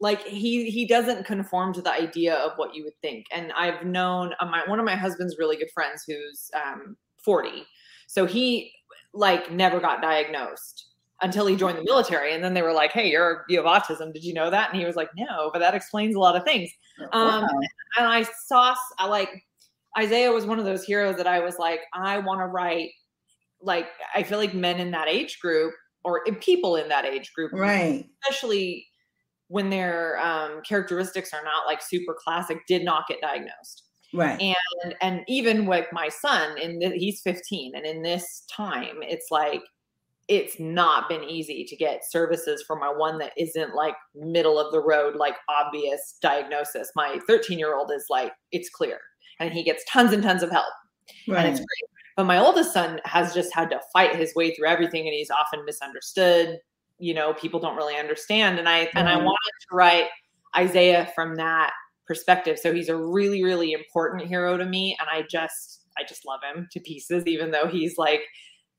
like he he doesn't conform to the idea of what you would think. And I've known uh, my one of my husband's really good friends who's um 40. So he like never got diagnosed until he joined the military and then they were like hey you're you have autism did you know that and he was like no but that explains a lot of things um
Wow.
and i saw i like isaiah was one of those heroes that i was like i want to write like i feel like men in that age group or people in that age group
Right.
especially when their um, characteristics are not like super classic did not get diagnosed
Right.
and and even with my son in the, he's 15 and in this time it's like it's not been easy to get services for my one that isn't like middle of the road like obvious diagnosis my 13 year old is like it's clear and he gets tons and tons of help. And it's great. But my oldest son has just had to fight his way through everything and he's often misunderstood. You know people don't really understand. And i and i
mm-hmm.
wanted to write isaiah from that perspective. So he's a really really important hero to me and i just i just love him to pieces even though he's like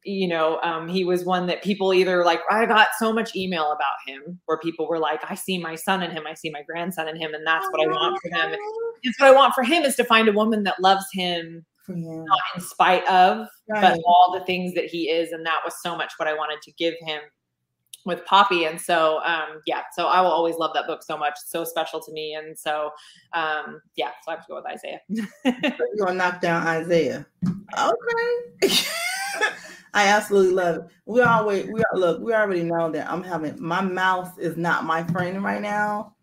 you know um, he was one that people either like i got so much email about him where people were like i see my son in him i see my grandson in him and that's what i want for him it's what i want for him is to find a woman that loves him
Yeah.
not in spite of,
Right.
but all the things that he is. And that was so much what I wanted to give him with Poppy. And so, um, yeah, so I will always love that book so much. It's so special to me. And so, um, yeah, so I have to go with Isaiah.
You're gonna knock down Isaiah. Okay. I absolutely love it. We always we are look, we already know that I'm having my mouse is not my friend right now.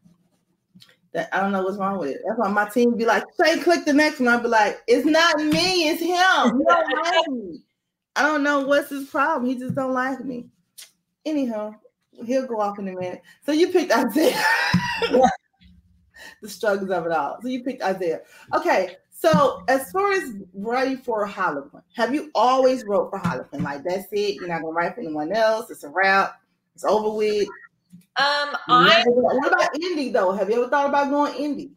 That I don't know what's wrong with it. That's why my team be like, say click the next one. I'll be like, it's not me, it's him. He don't like me. I don't know what's his problem. He just don't like me. Anyhow, he'll go off in a minute. So you picked Isaiah. the struggles of it all. So you picked Isaiah. Okay. So as far as writing for Harlequin, have you always wrote for Harlequin? Like that's it. You're not gonna write for anyone else. It's a wrap. It's over with.
Um, I
what about indie though? Have you ever thought about going indie?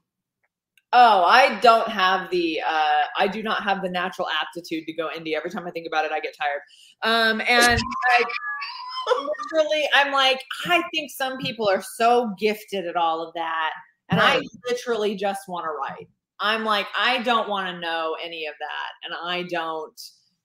Oh, I don't have the uh I do not have the natural aptitude to go indie. Every time I think about it, I get tired. Um and like literally I'm like, I think some people are so gifted at all of that. And I literally just want to write. I'm like, I don't want to know any of that. And I don't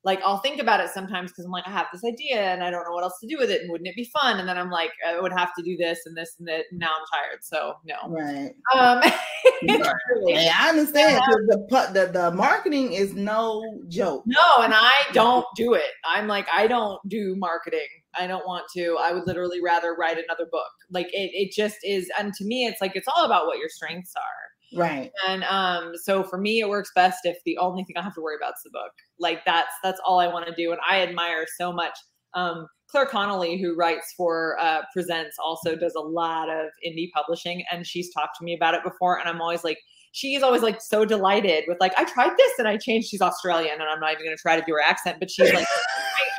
like I'll think about it sometimes because I'm like, I have this idea and I don't know what else to do with it. And wouldn't it be fun? And then I'm like, I would have to do this and this and that. And now I'm tired. So no.
Right.
Um really.
Hey, I understand 'cause the, the the marketing is no joke.
No, and I don't do it. I'm like, I don't do marketing. I don't want to. I would literally rather write another book. Like it, it just is. And to me, it's like it's all about what your strengths are.
Right.
And um, so for me, it works best if the only thing I have to worry about is the book. Like that's that's all I want to do. And I admire so much. Um, Clare Connelly, who writes for uh, Presents, also does a lot of indie publishing, and she's talked to me about it before. And I'm always like, she's always like so delighted with like, I tried this and I changed. She's Australian, and I'm not even going to try to do her accent, but she's like,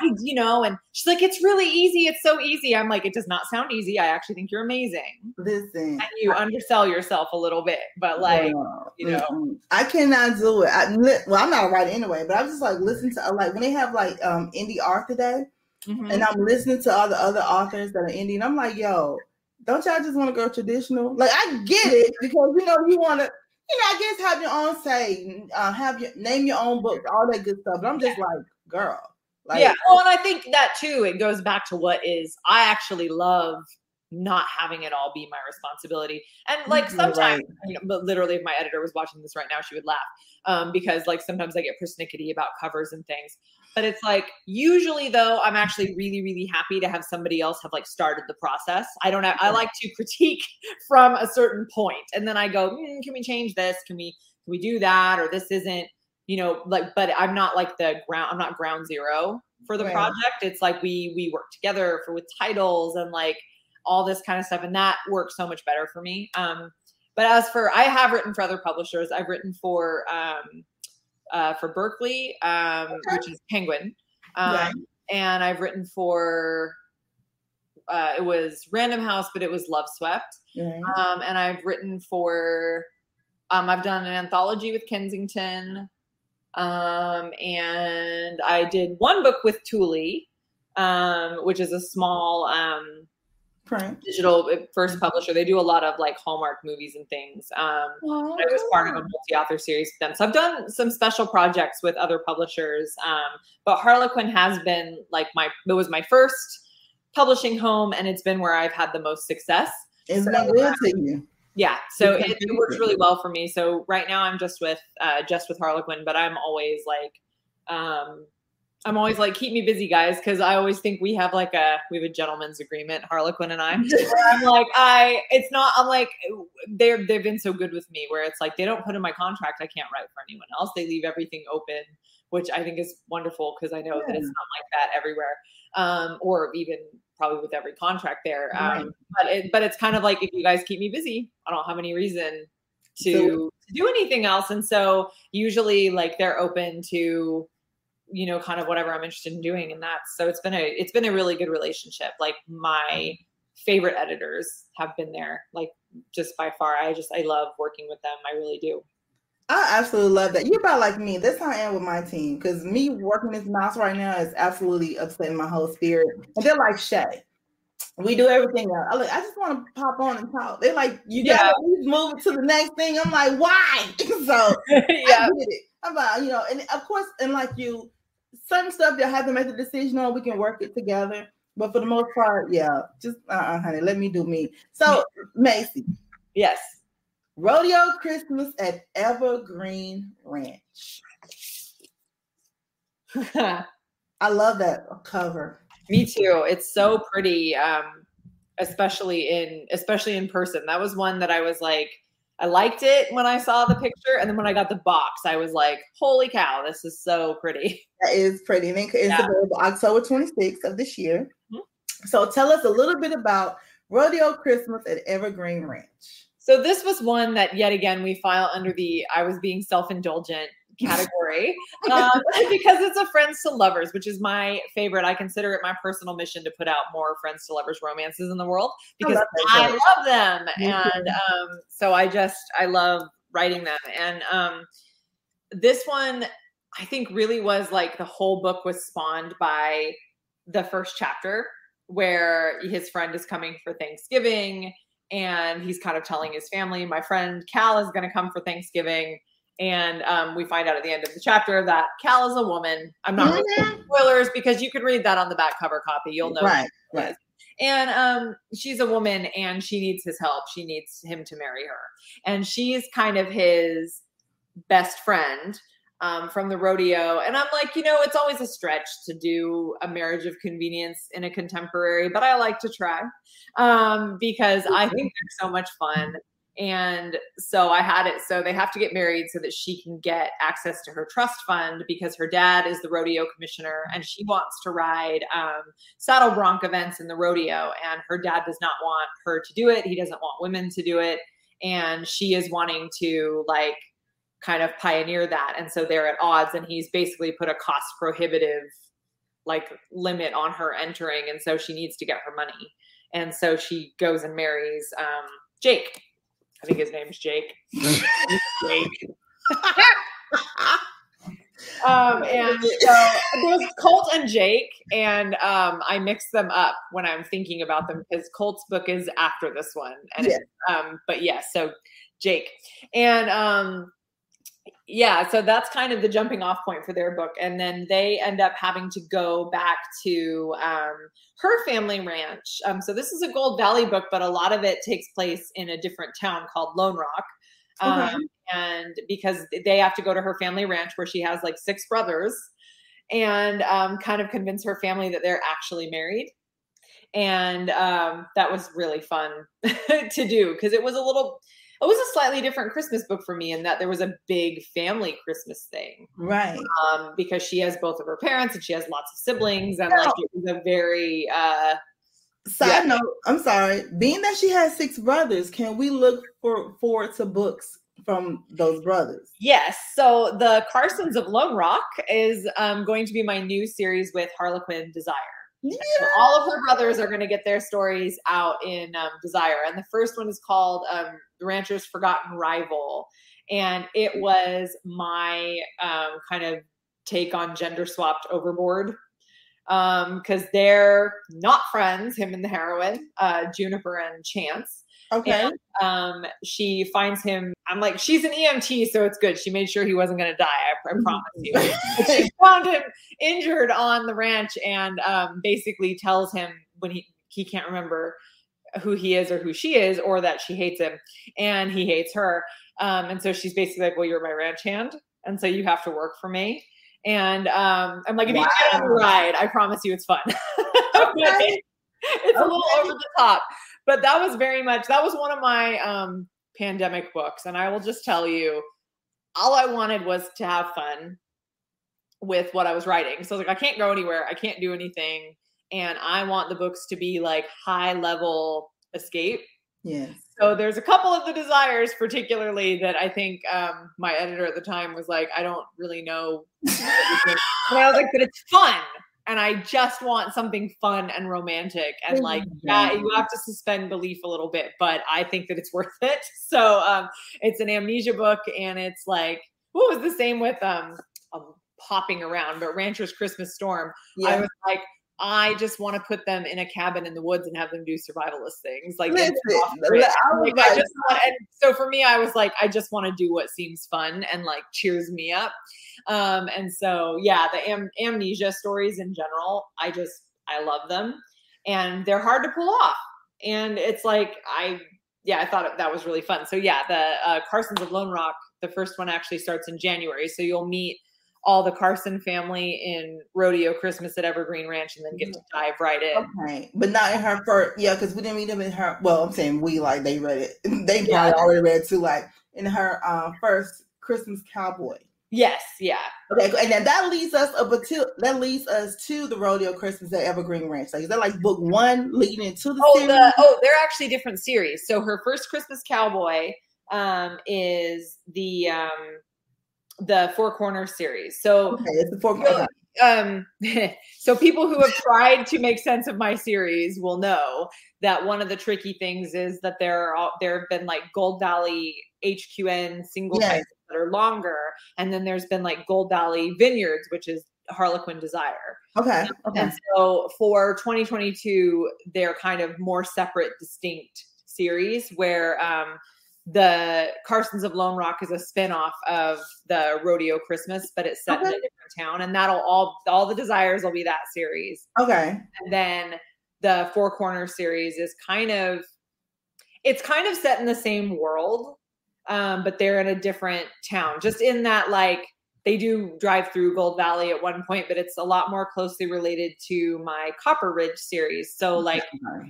I, I, you know, and she's like, it's really easy. It's so easy. I'm like, it does not sound easy. I actually think you're amazing.
Listen,
And you undersell yourself a little bit, but like, you know.
I cannot do it. I, well, I'm not a writer anyway, but I'm just like listen to like when they have like um indie art today,
Mhm.
and I'm listening to all the other authors that are indie, and I'm like, yo, don't y'all just want to go traditional? Like I get it because you know you want to, you know, I guess have your own say, uh, have your name your own book, all that good stuff. But I'm just like, girl, like,
yeah. Well, and I think that too, it goes back to what is I actually love not having it all be my responsibility. And like sometimes,
right.
you know, but literally, if my editor was watching this right now, she would laugh um, because like sometimes I get persnickety about covers and things. But it's like usually though, I'm actually really, really happy to have somebody else have like started the process. I don't have. I like to critique from a certain point, and then I go, "Hmm, can we change this? Can we can we do that? Or this isn't you know like but i'm not like the ground i'm not ground zero for the
Right.
project it's like we we work together for with titles and like all this kind of stuff and that works so much better for me um but as for i have written for other publishers i've written for um uh for berkley um which is penguin um
Right.
and i've written for uh it was random house but it was love swept
Mhm.
um, and I've written for, um, I've done an anthology with Kensington, um, and I did one book with Tule, um, which is a small
print.
digital uh, first publisher. They do a lot of like Hallmark movies and things. Um,
Oh,
I was part of a multi-author series with them, so I've done some special projects with other publishers. Um, but Harlequin has been like my it was my first publishing home, and it's been where I've had the most success.
It's
So,
good
uh,
to you.
yeah, so it, it works really well for me. So right now I'm just with uh just with Harlequin, but I'm always like um I'm always like keep me busy guys because I always think we have like a we have a gentleman's agreement Harlequin and I. I'm like I it's not I'm like they're they've been so good with me where it's like they don't put in my contract I can't write for anyone else. They leave everything open, which I think is wonderful because I know that it's not like that everywhere. Um or even probably with every contract there.
Right.
Um but it, but it's kind of like if you guys keep me busy, I don't have any reason to,
So-
to do anything else. And so usually like they're open to you know kind of whatever I'm interested in doing and that's so it's been a it's been a really good relationship. Like my favorite editors have been there like just by far. I just I love working with them. I really do.
I absolutely love that. You're about like me. That's how I am with my team. Because me working this mouse right now is absolutely upsetting my whole spirit. And they're like, Shay, we do everything else. I like, I just want to pop on and talk. They're like, you gotta
Yeah.
move it to the next thing. I'm like, why? so
yeah.
I get it. I'm about, you know, and of course, and like you, certain stuff you'll have to make a decision on. We can work it together. But for the most part, yeah, just uh uh honey, let me do me. So Maisey,
Yes.
Rodeo Christmas at Evergreen Ranch. I love that cover.
Me too. It's so pretty, um, especially in especially in person. That was one that I was like, I liked it when I saw the picture, and then when I got the box, I was like, "Holy cow, this is so pretty!"
That is pretty. And it's
Yeah.
available October 26th of this year.
Mhm.
So tell us a little bit about Rodeo Christmas at Evergreen Ranch.
So this was one that yet again we file under the I was being self indulgent category um, because it's a friends to lovers, which is my favorite. I consider it my personal mission to put out more friends to lovers romances in the world because
love
I
book.
love them, and um, so I just I love writing them. And um, this one I think really was like the whole book was spawned by the first chapter where his friend is coming for Thanksgiving and he's kind of telling his family, my friend Cal is going to come for Thanksgiving. And um, we find out at the end of the chapter that Cal is a woman. I'm not
Mhm.
spoilers because you could read that on the back cover copy. You'll know.
Right, right.
And um, she's a woman and she needs his help. She needs him to marry her. And she's kind of his best friend um, from the rodeo. And I'm like, you know, it's always a stretch to do a marriage of convenience in a contemporary, but I like to try um, because I think they're so much fun. And so I had it so they have to get married so that she can get access to her trust fund because her dad is the rodeo commissioner and she wants to ride um, saddle bronc events in the rodeo. And her dad does not want her to do it. He doesn't want women to do it. And she is wanting to like kind of pioneer that. And so they're at odds. And he's basically put a cost prohibitive like limit on her entering. And so she needs to get her money. And so she goes and marries um, Jake. I think his name's Jake. Jake. Um, and so there's Colt and Jake, and um, I mix them up when I'm thinking about them because Colt's book is after this one, and
Yeah.
um, but yes, so Jake, and um, yeah, so that's kind of the jumping off point for their book, and then they end up having to go back to um, her family ranch. Um, so this is a Gold Valley book, but a lot of it takes place in a different town called Lone Rock. Um,
Okay.
and because they have to go to her family ranch where she has like six brothers and um, kind of convince her family that they're actually married and um, that was really fun to do because it was a little it was a slightly different christmas book for me in that there was a big family christmas thing
Right.
um, because she has both of her parents and she has lots of siblings and like it was a very uh
Side note, I'm sorry. Being that she has six brothers, can we look for forward to books from those brothers?
Yes. So the Carsons of Lone Rock is um, going to be my new series with Harlequin Desire. So all of her brothers are going to get their stories out in um, Desire, and the first one is called um, "The Rancher's Forgotten Rival," and it was my um, kind of take on gender swapped Overboard because they're not friends, him and the heroine, uh, Juniper and Chance.
Okay.
And, um, she finds him. I'm like, she's an EMT, so it's good. She made sure he wasn't going to die. I, I promise you. She found him injured on the ranch and um, basically tells him when he he can't remember who he is or who she is, or that she hates him and he hates her. Um, and so she's basically like, "Well, you're my ranch hand, and so you have to work for me." And um, I'm like, if you get on the ride, I promise you it's fun. But it's a little over the top. But that was very much that was one of my um pandemic books. And I will just tell you, all I wanted was to have fun with what I was writing. So I was like, I can't go anywhere, I can't do anything. And I want the books to be like high level escape.
Yes.
So there's a couple of the desires, particularly that I think um, my editor at the time was like, I don't really know. but I was like, but it's fun. And I just want something fun and romantic. And like, yeah, you have to suspend belief a little bit, but I think that it's worth it. So um, it's an amnesia book, and it's like, what was the same with um, um hopping around, but Rancher's Christmas Storm. I was like, I just want to put them in a cabin in the woods and have them do survivalist things. Like,
Listen,
off the grid.
I was
Like, I just want, and so for me, I was like, I just want to do what seems fun and like cheers me up. Um, and so yeah, the am- amnesia stories in general, I just I love them, and they're hard to pull off. And it's like I yeah, I thought that was really fun. So yeah, the uh, Carsons of Lone Rock, the first one actually starts in January, so you'll meet all the Carson family in Rodeo Christmas at Evergreen Ranch, and then get to dive right in.
Okay, but not in her first. Yeah, because we didn't read them in her. Well, I'm saying we like they read it. They probably
Yeah.
already read too. Like in her uh, first Christmas Cowboy.
Yes, yeah.
Okay, and then that leads us up until that leads us to the rodeo Christmas at Evergreen Ranch. Like is that like book one leading into the
Oh,
series?
the oh, they're actually different series. So her first Christmas Cowboy um, is the um, the Four Corners series. So
okay, it's the four.
So, um, so people who have tried to make sense of my series will know that one of the tricky things is that there are all, there have been like Gold Valley HQN single
Yes.
that are longer, and then there's been like Gold Valley Vineyards, which is Harlequin Desire.
Okay, okay.
And so for 2022, they're kind of more separate, distinct series where um, the Carsons of Lone Rock is a spinoff of the Rodeo Christmas, but it's set in a different town, and that'll all all the desires will be that series.
Okay.
And then the Four Corners series is kind of it's kind of set in the same world, um, but they're in a different town. Just in that, like they do drive through Gold Valley at one point, but it's a lot more closely related to my Copper Ridge series. So, like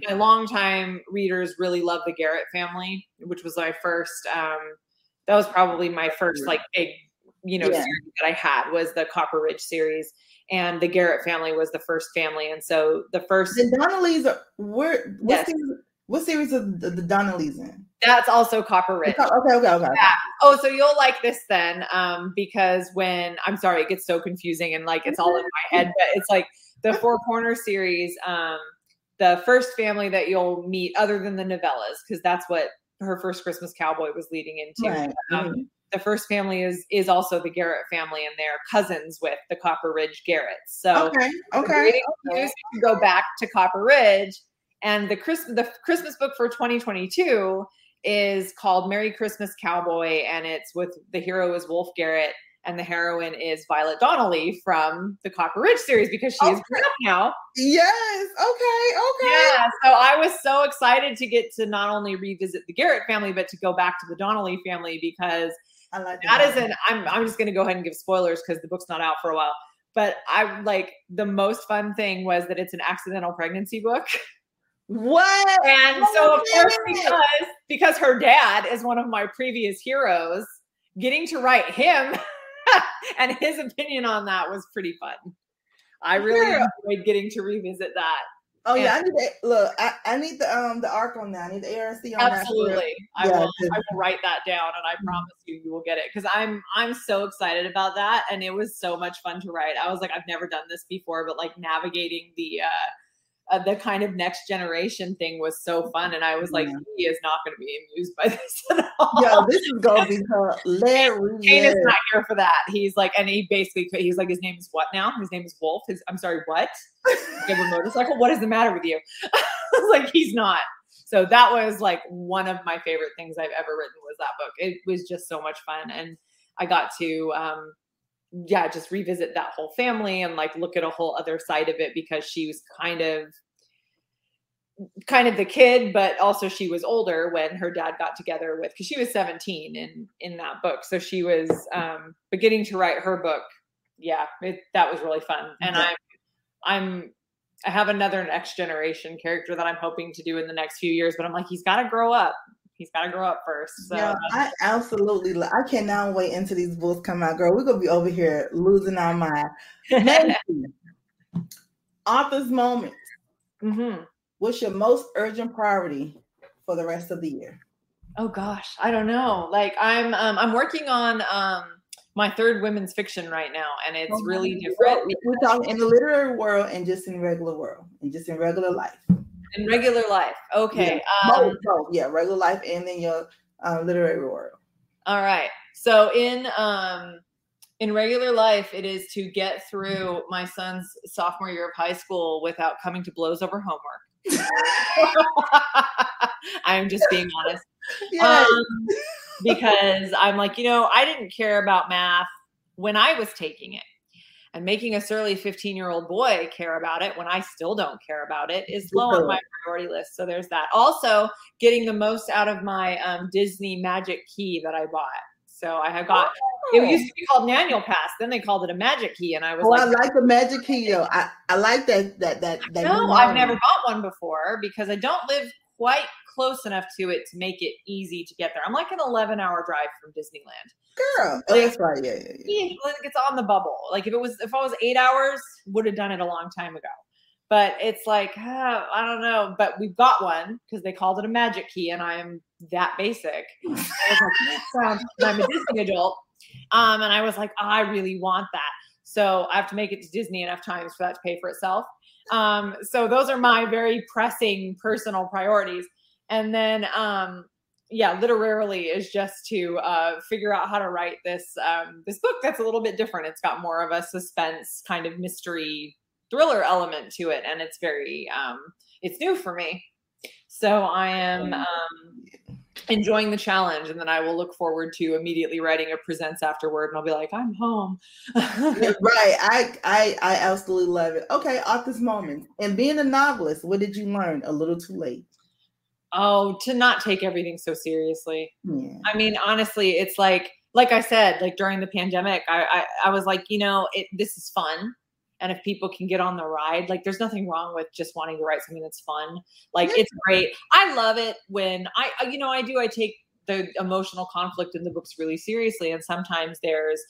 my longtime readers really love the Garrett family, which was my first. Um, that was probably my first like big, you know,
Yeah.
series that I had was the Copper Ridge series, and the Garrett family was the first family, and so the first
The Donnellys what
Yes.
What series of the, the Donnellys in?
that's also Copper Ridge.
Okay, okay, okay.
Yeah. Oh, so you'll like this then, um, because when I'm sorry, it gets so confusing and like it's all in my head, but it's like the Four Corner series. Um, the first family that you'll meet, other than the novellas, because that's what her first Christmas Cowboy was leading into.
Right.
Um,
Mhm.
The first family is is also the Garrett family, and they're cousins with the Copper Ridge Garretts. So
Okay, okay, okay.
go back to Copper Ridge, and the Christmas the Christmas book for 2022 is called Merry Christmas Cowboy, and it's with the hero is Wolf Garrett, and the heroine is Violet Donnelly from the Copper Ridge series because she is grown up now.
Yes. Okay. Okay.
Yeah, so I was so excited to get to not only revisit the Garrett family, but to go back to the Donnelly family because
I like
that is an. I'm I'm just going to go ahead and give spoilers because the book's not out for a while. But I like the most fun thing was that it's an accidental pregnancy book.
What?
And
Oh
so of course because because her dad is one of my previous heroes, getting to write him and his opinion on that was pretty fun. I really
Yeah.
enjoyed getting to revisit that.
Oh yeah, I need to look. I, I need the um the arc on that. I need the ARC on that. for-
Absolutely. I
Yeah,
will I will write that down and I promise you you will get it because I'm I'm so excited about that and it was so much fun to write. I was like I've never done this before but like navigating the uh, uh the kind of next generation thing was so fun and I was like
Yeah.
he is not going to be amused by this at all.
Yo, this is gonna be hilarious.
Kane is not here for that. He's like, and he basically, he's like, his name is what now? His name is Wolf. His, I'm sorry, what? You have a motorcycle? What is the matter with you? I was like, he's not. So that was like one of my favorite things I've ever written was that book. It was just so much fun, and I got to, um, yeah, just revisit that whole family and like look at a whole other side of it because she was kind of kind of the kid, but also she was older when her dad got together with because she was 17 in in that book. So she was um beginning to write her book. Yeah, it, that was really fun. And
Yeah.
I'm I'm I have another next generation character that I'm hoping to do in the next few years, but I'm like, he's gotta grow up. He's gotta grow up first. So
Yeah, I absolutely. lo- I cannot wait until these books come out, girl. We're gonna be over here losing our mind. Author's moment.
Mhm.
What's your most urgent priority for the rest of the year?
Oh gosh, I don't know. Like I'm um I'm working on um my third women's fiction right now and it's really different.
We're talking in the literary world and just in regular world and just in regular life.
In regular life. Okay.
Yeah,
Um,
both. yeah, regular life and then your uh, literary world.
All right. So in um in regular life, it is to get through my son's sophomore year of high school without coming to blows over homework. I am just being honest.
Yes.
Um, because I'm like, you know, I didn't care about math when I was taking it. And making a surly 15 year old boy care about it when I still don't care about it is low on my priority list. So there's that. Also, getting the most out of my um, Disney Magic Key that I bought. So I have got. It used to be called an annual pass. Then they called it a Magic Key, and I was
Oh, I
like,
like the magic key though. I, I like that that that that.
no, I've never bought one before because I don't live quite close enough to it to make it easy to get there. I'm like an 11 hour drive from Disneyland.
Girl, oh, that's right. Yeah, yeah, yeah.
Like it's on the bubble. Like if it was, if I was eight hours, would have done it a long time ago. But it's like ah, I don't know. But we've got one because they called it a magic key, and I am that basic. I like, sounds, I'm a Disney adult, um, and I was like, I really want that. So I have to make it to Disney enough times for that to pay for itself. Um, so those are my very pressing personal priorities. And then, um, yeah, literarily is just to uh, figure out how to write this um, this book that's a little bit different. It's got more of a suspense kind of mystery thriller element to it, and it's very um, it's new for me. So I am um, enjoying the challenge, and then I will look forward to immediately writing a presents afterward, and I'll be like, I'm home.
Right. I, I I absolutely love it. Okay, author's moment. And being a novelist, what did you learn a little too late?
Oh, to not take everything so seriously.
Yeah.
I mean, honestly, it's like like I said, like during the pandemic, I I, I was like, you know, it, this is fun. And if people can get on the ride, like there's nothing wrong with just wanting to write something that's fun. Like it's great. I love it when I, I- you know, I do, I take the emotional conflict in the books really seriously. And sometimes there's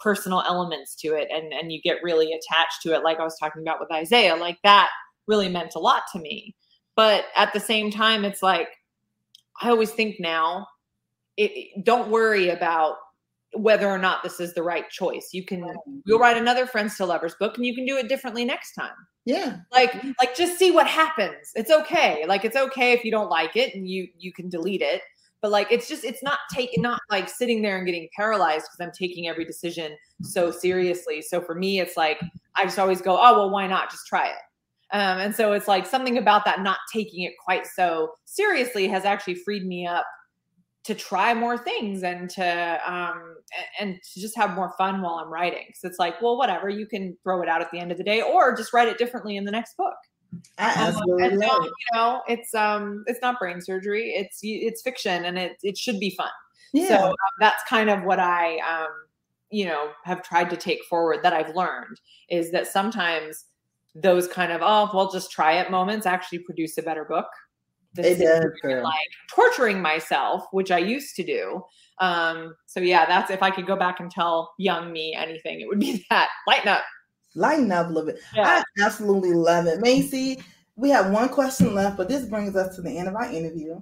personal elements to it and, and you get really attached to it. Like I was talking about with Isaiah, like that really meant a lot to me. But at the same time, it's like, I always think now, it, don't worry about whether or not this is the right choice. You can you'll write another friends to lovers book and you can do it differently next time.
Yeah.
Like like just see what happens. It's okay. Like it's okay if you don't like it and you you can delete it. but like it's just it's not taking not like sitting there and getting paralyzed because i'm taking every decision so seriously so for me it's like i just always go oh well why not just try it um, and so it's like something about that not taking it quite so seriously has actually freed me up to try more things and to um and to just have more fun while I'm writing. So it's like, well, whatever, you can throw it out at the end of the day or just write it differently in the next book.
I
Um,
absolutely
and so, you know, it's um it's not brain surgery. It's it's fiction and it it should be fun.
Yeah.
So um, that's kind of what I um you know have tried to take forward that I've learned is that sometimes those kind of oh well just try it moments actually produce a better book. The
It does,
sitting there,
girl.
like torturing myself, which I used to do. Um, so yeah, that's if I could go back and tell young me anything, it would be that lighten up.
Lighten up a little bit.
Yeah.
I absolutely love it. Maisey, we have one question left, but this brings us to the end of our interview.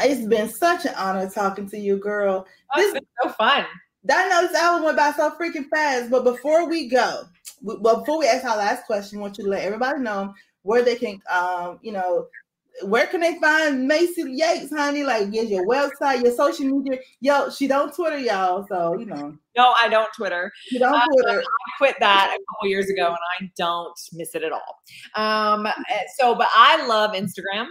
It's been such an honor talking to you, girl.
Oh, it's been so fun.
I know this hour went by so freaking fast, but before we go, well, before we ask our last question, I want you to let everybody know where they can, um, you know, where can they find Maisey Yates, honey? Like, get your website, your social media. Yo, she don't Twitter, y'all, so you know.
No, I don't Twitter.
You don't
Uh,
Twitter.
I quit that a couple years ago, and I don't miss it at all. Um, so, but I love Instagram.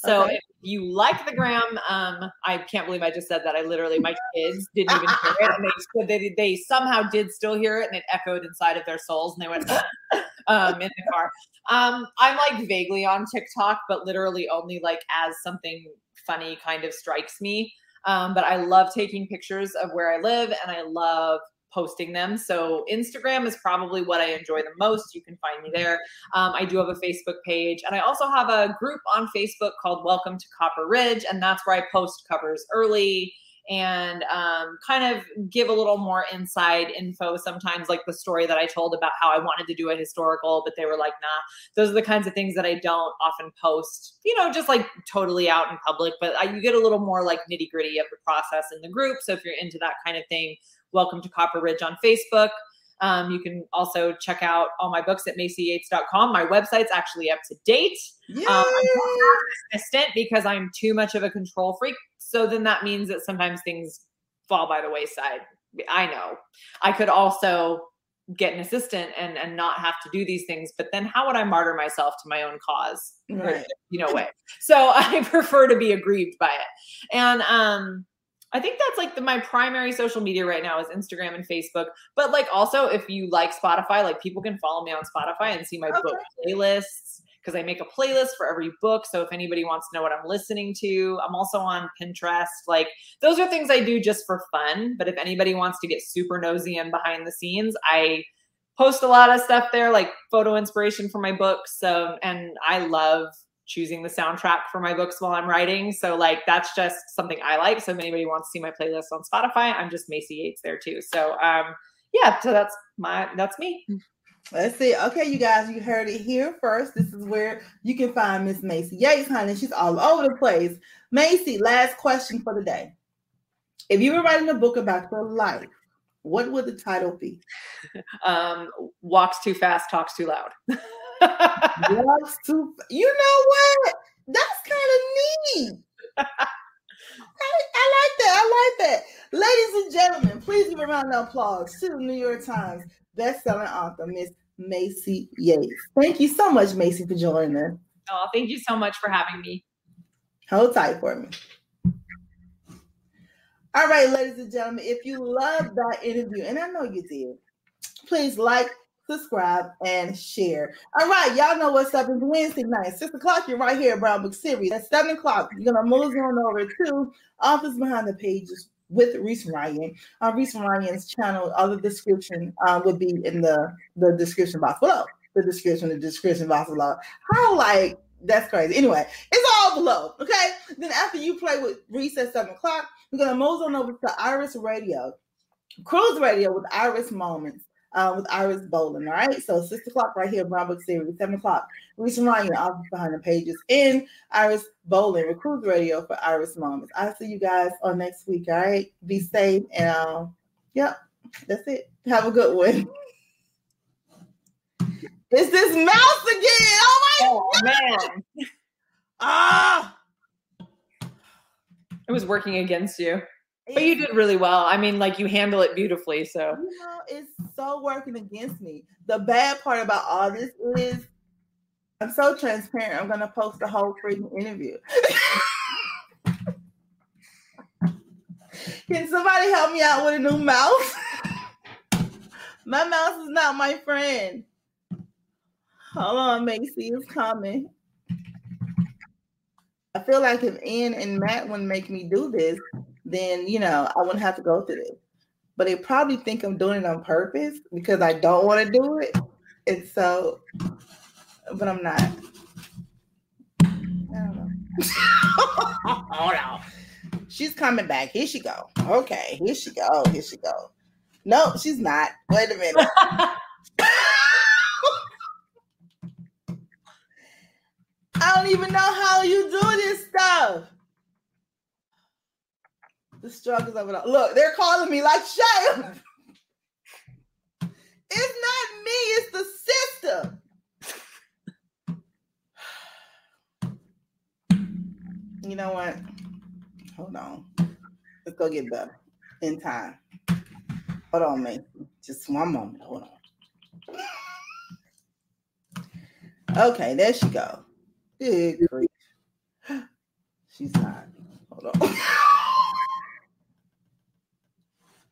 So
Okay.
if you like the gram, um, I can't believe I just said that. I literally, my kids didn't even hear it, and they they, they somehow did still hear it, and it echoed inside of their souls, and they went um, in the car. Um, I'm like vaguely on TikTok, but literally only like as something funny kind of strikes me. Um, but I love taking pictures of where I live, and I love posting them. So Instagram is probably what I enjoy the most. You can find me there. Um, I do have a Facebook page, and I also have a group on Facebook called Welcome to Copper Ridge, and that's where I post covers early and um, kind of give a little more inside info. Sometimes, like the story that I told about how I wanted to do a historical, but they were like, "Nah." Those are the kinds of things that I don't often post. You know, just like totally out in public. But I, you get a little more like nitty gritty of the process in the group. So if you're into that kind of thing, welcome to Copper Ridge on Facebook. Um, you can also check out all my books at maiseyyates.com. My website's actually up to date. Um, I'm not consistent because I'm too much of a control freak. So then that means that sometimes things fall by the wayside. I know. I could also get an assistant and and not have to do these things, but then how would I martyr myself to my own cause?
Right.
You know, way. So I prefer to be aggrieved by it. And um I think that's like the, my primary social media right now is Instagram and Facebook. But like also, if you like Spotify, like people can follow me on Spotify and see my book playlists because I make a playlist for every book. So if anybody wants to know what I'm listening to, I'm also on Pinterest. Like those are things I do just for fun. But if anybody wants to get super nosy and behind the scenes, I post a lot of stuff there, like photo inspiration for my books. So and I love choosing the soundtrack for my books while I'm writing. So like that's just something I like. So if anybody wants to see my playlist on Spotify, I'm just Maisey Yates there too. So um yeah, so that's my that's me.
Let's see. Okay, you guys, you heard it here first. This is where you can find Miss Maisey Yates, honey. She's all over the place. Maisey, last question for the day. If you were writing a book about your life, what would the title be?
Um walks too fast, talks too loud.
Too. You know what? That's kind of neat. I, I like that. I like that. Ladies and gentlemen, please give a round of applause to the New York Times best-selling author, Miss Maisey Yates. Thank you so much, Maisey, for joining us.
Oh, thank you so much for having me.
Hold tight for me. All right, ladies and gentlemen, if you loved that interview, and I know you did, please like, subscribe, and share. All right, y'all know what's up. It's Wednesday night, 6 o'clock. You're right here at Brown Book Series. At 7 o'clock, you're to move on over to Office Behind the Pages with Reese Ryan. On Reese Ryan's channel, all the description uh, be in the, the description box below. The description, the description box below. How like that's crazy. Anyway, it's all below. Okay. Then after you play with Reese at seven o'clock, we're gonna move on over to Iris Radio, Cruise Radio with Iris Moments. Uh, with Iris Bolling, all right. So six o'clock right here, Brown Book Series. Seven o'clock, Reese Ryan, Office Behind the Pages, in Iris Bowling with Cruise Radio for Iris Moments. I'll see you guys on next week. All right. Be safe and um, yep, that's it. Have a good one. It's this mouse again. Oh my
oh, man.
Ah.
It was working against you. But you did really well. I mean, like you handle it beautifully. So
You know, it's so working against me. The bad part about all this is I'm so transparent. I'm gonna post the whole freaking interview. Can somebody help me out with a new mouse? my mouse is not my friend. Hold on, Maisey is coming. I feel like if Ian and Matt wouldn't make me do this, then you know I wouldn't have to go through this. But they probably think I'm doing it on purpose because I don't want to do it. And so, but I'm not. I don't know. Hold on. She's coming back. Here she go. Okay, here she go. Here she go. No, she's not. Wait a minute. I don't even know how you do this stuff. The struggles of it all. Look, they're calling me like Shay. It's not me, it's the system. You know what? Hold on. Let's go get better in time. Hold on, man. Just one moment. Hold on. Okay, there she go. Good grief. She's not. Hold on.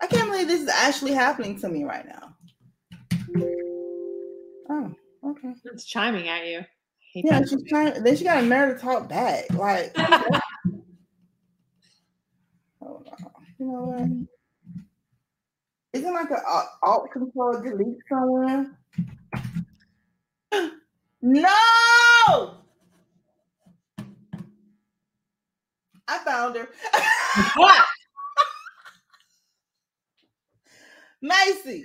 I can't believe this is actually happening to me right now. Oh, okay.
it's chiming at you.
Yeah, she's trying. Then she got a nerve to talk back. Like, hold on. You know what? Isn't like an alt control delete somewhere? no! I found her.
What?
Maisey,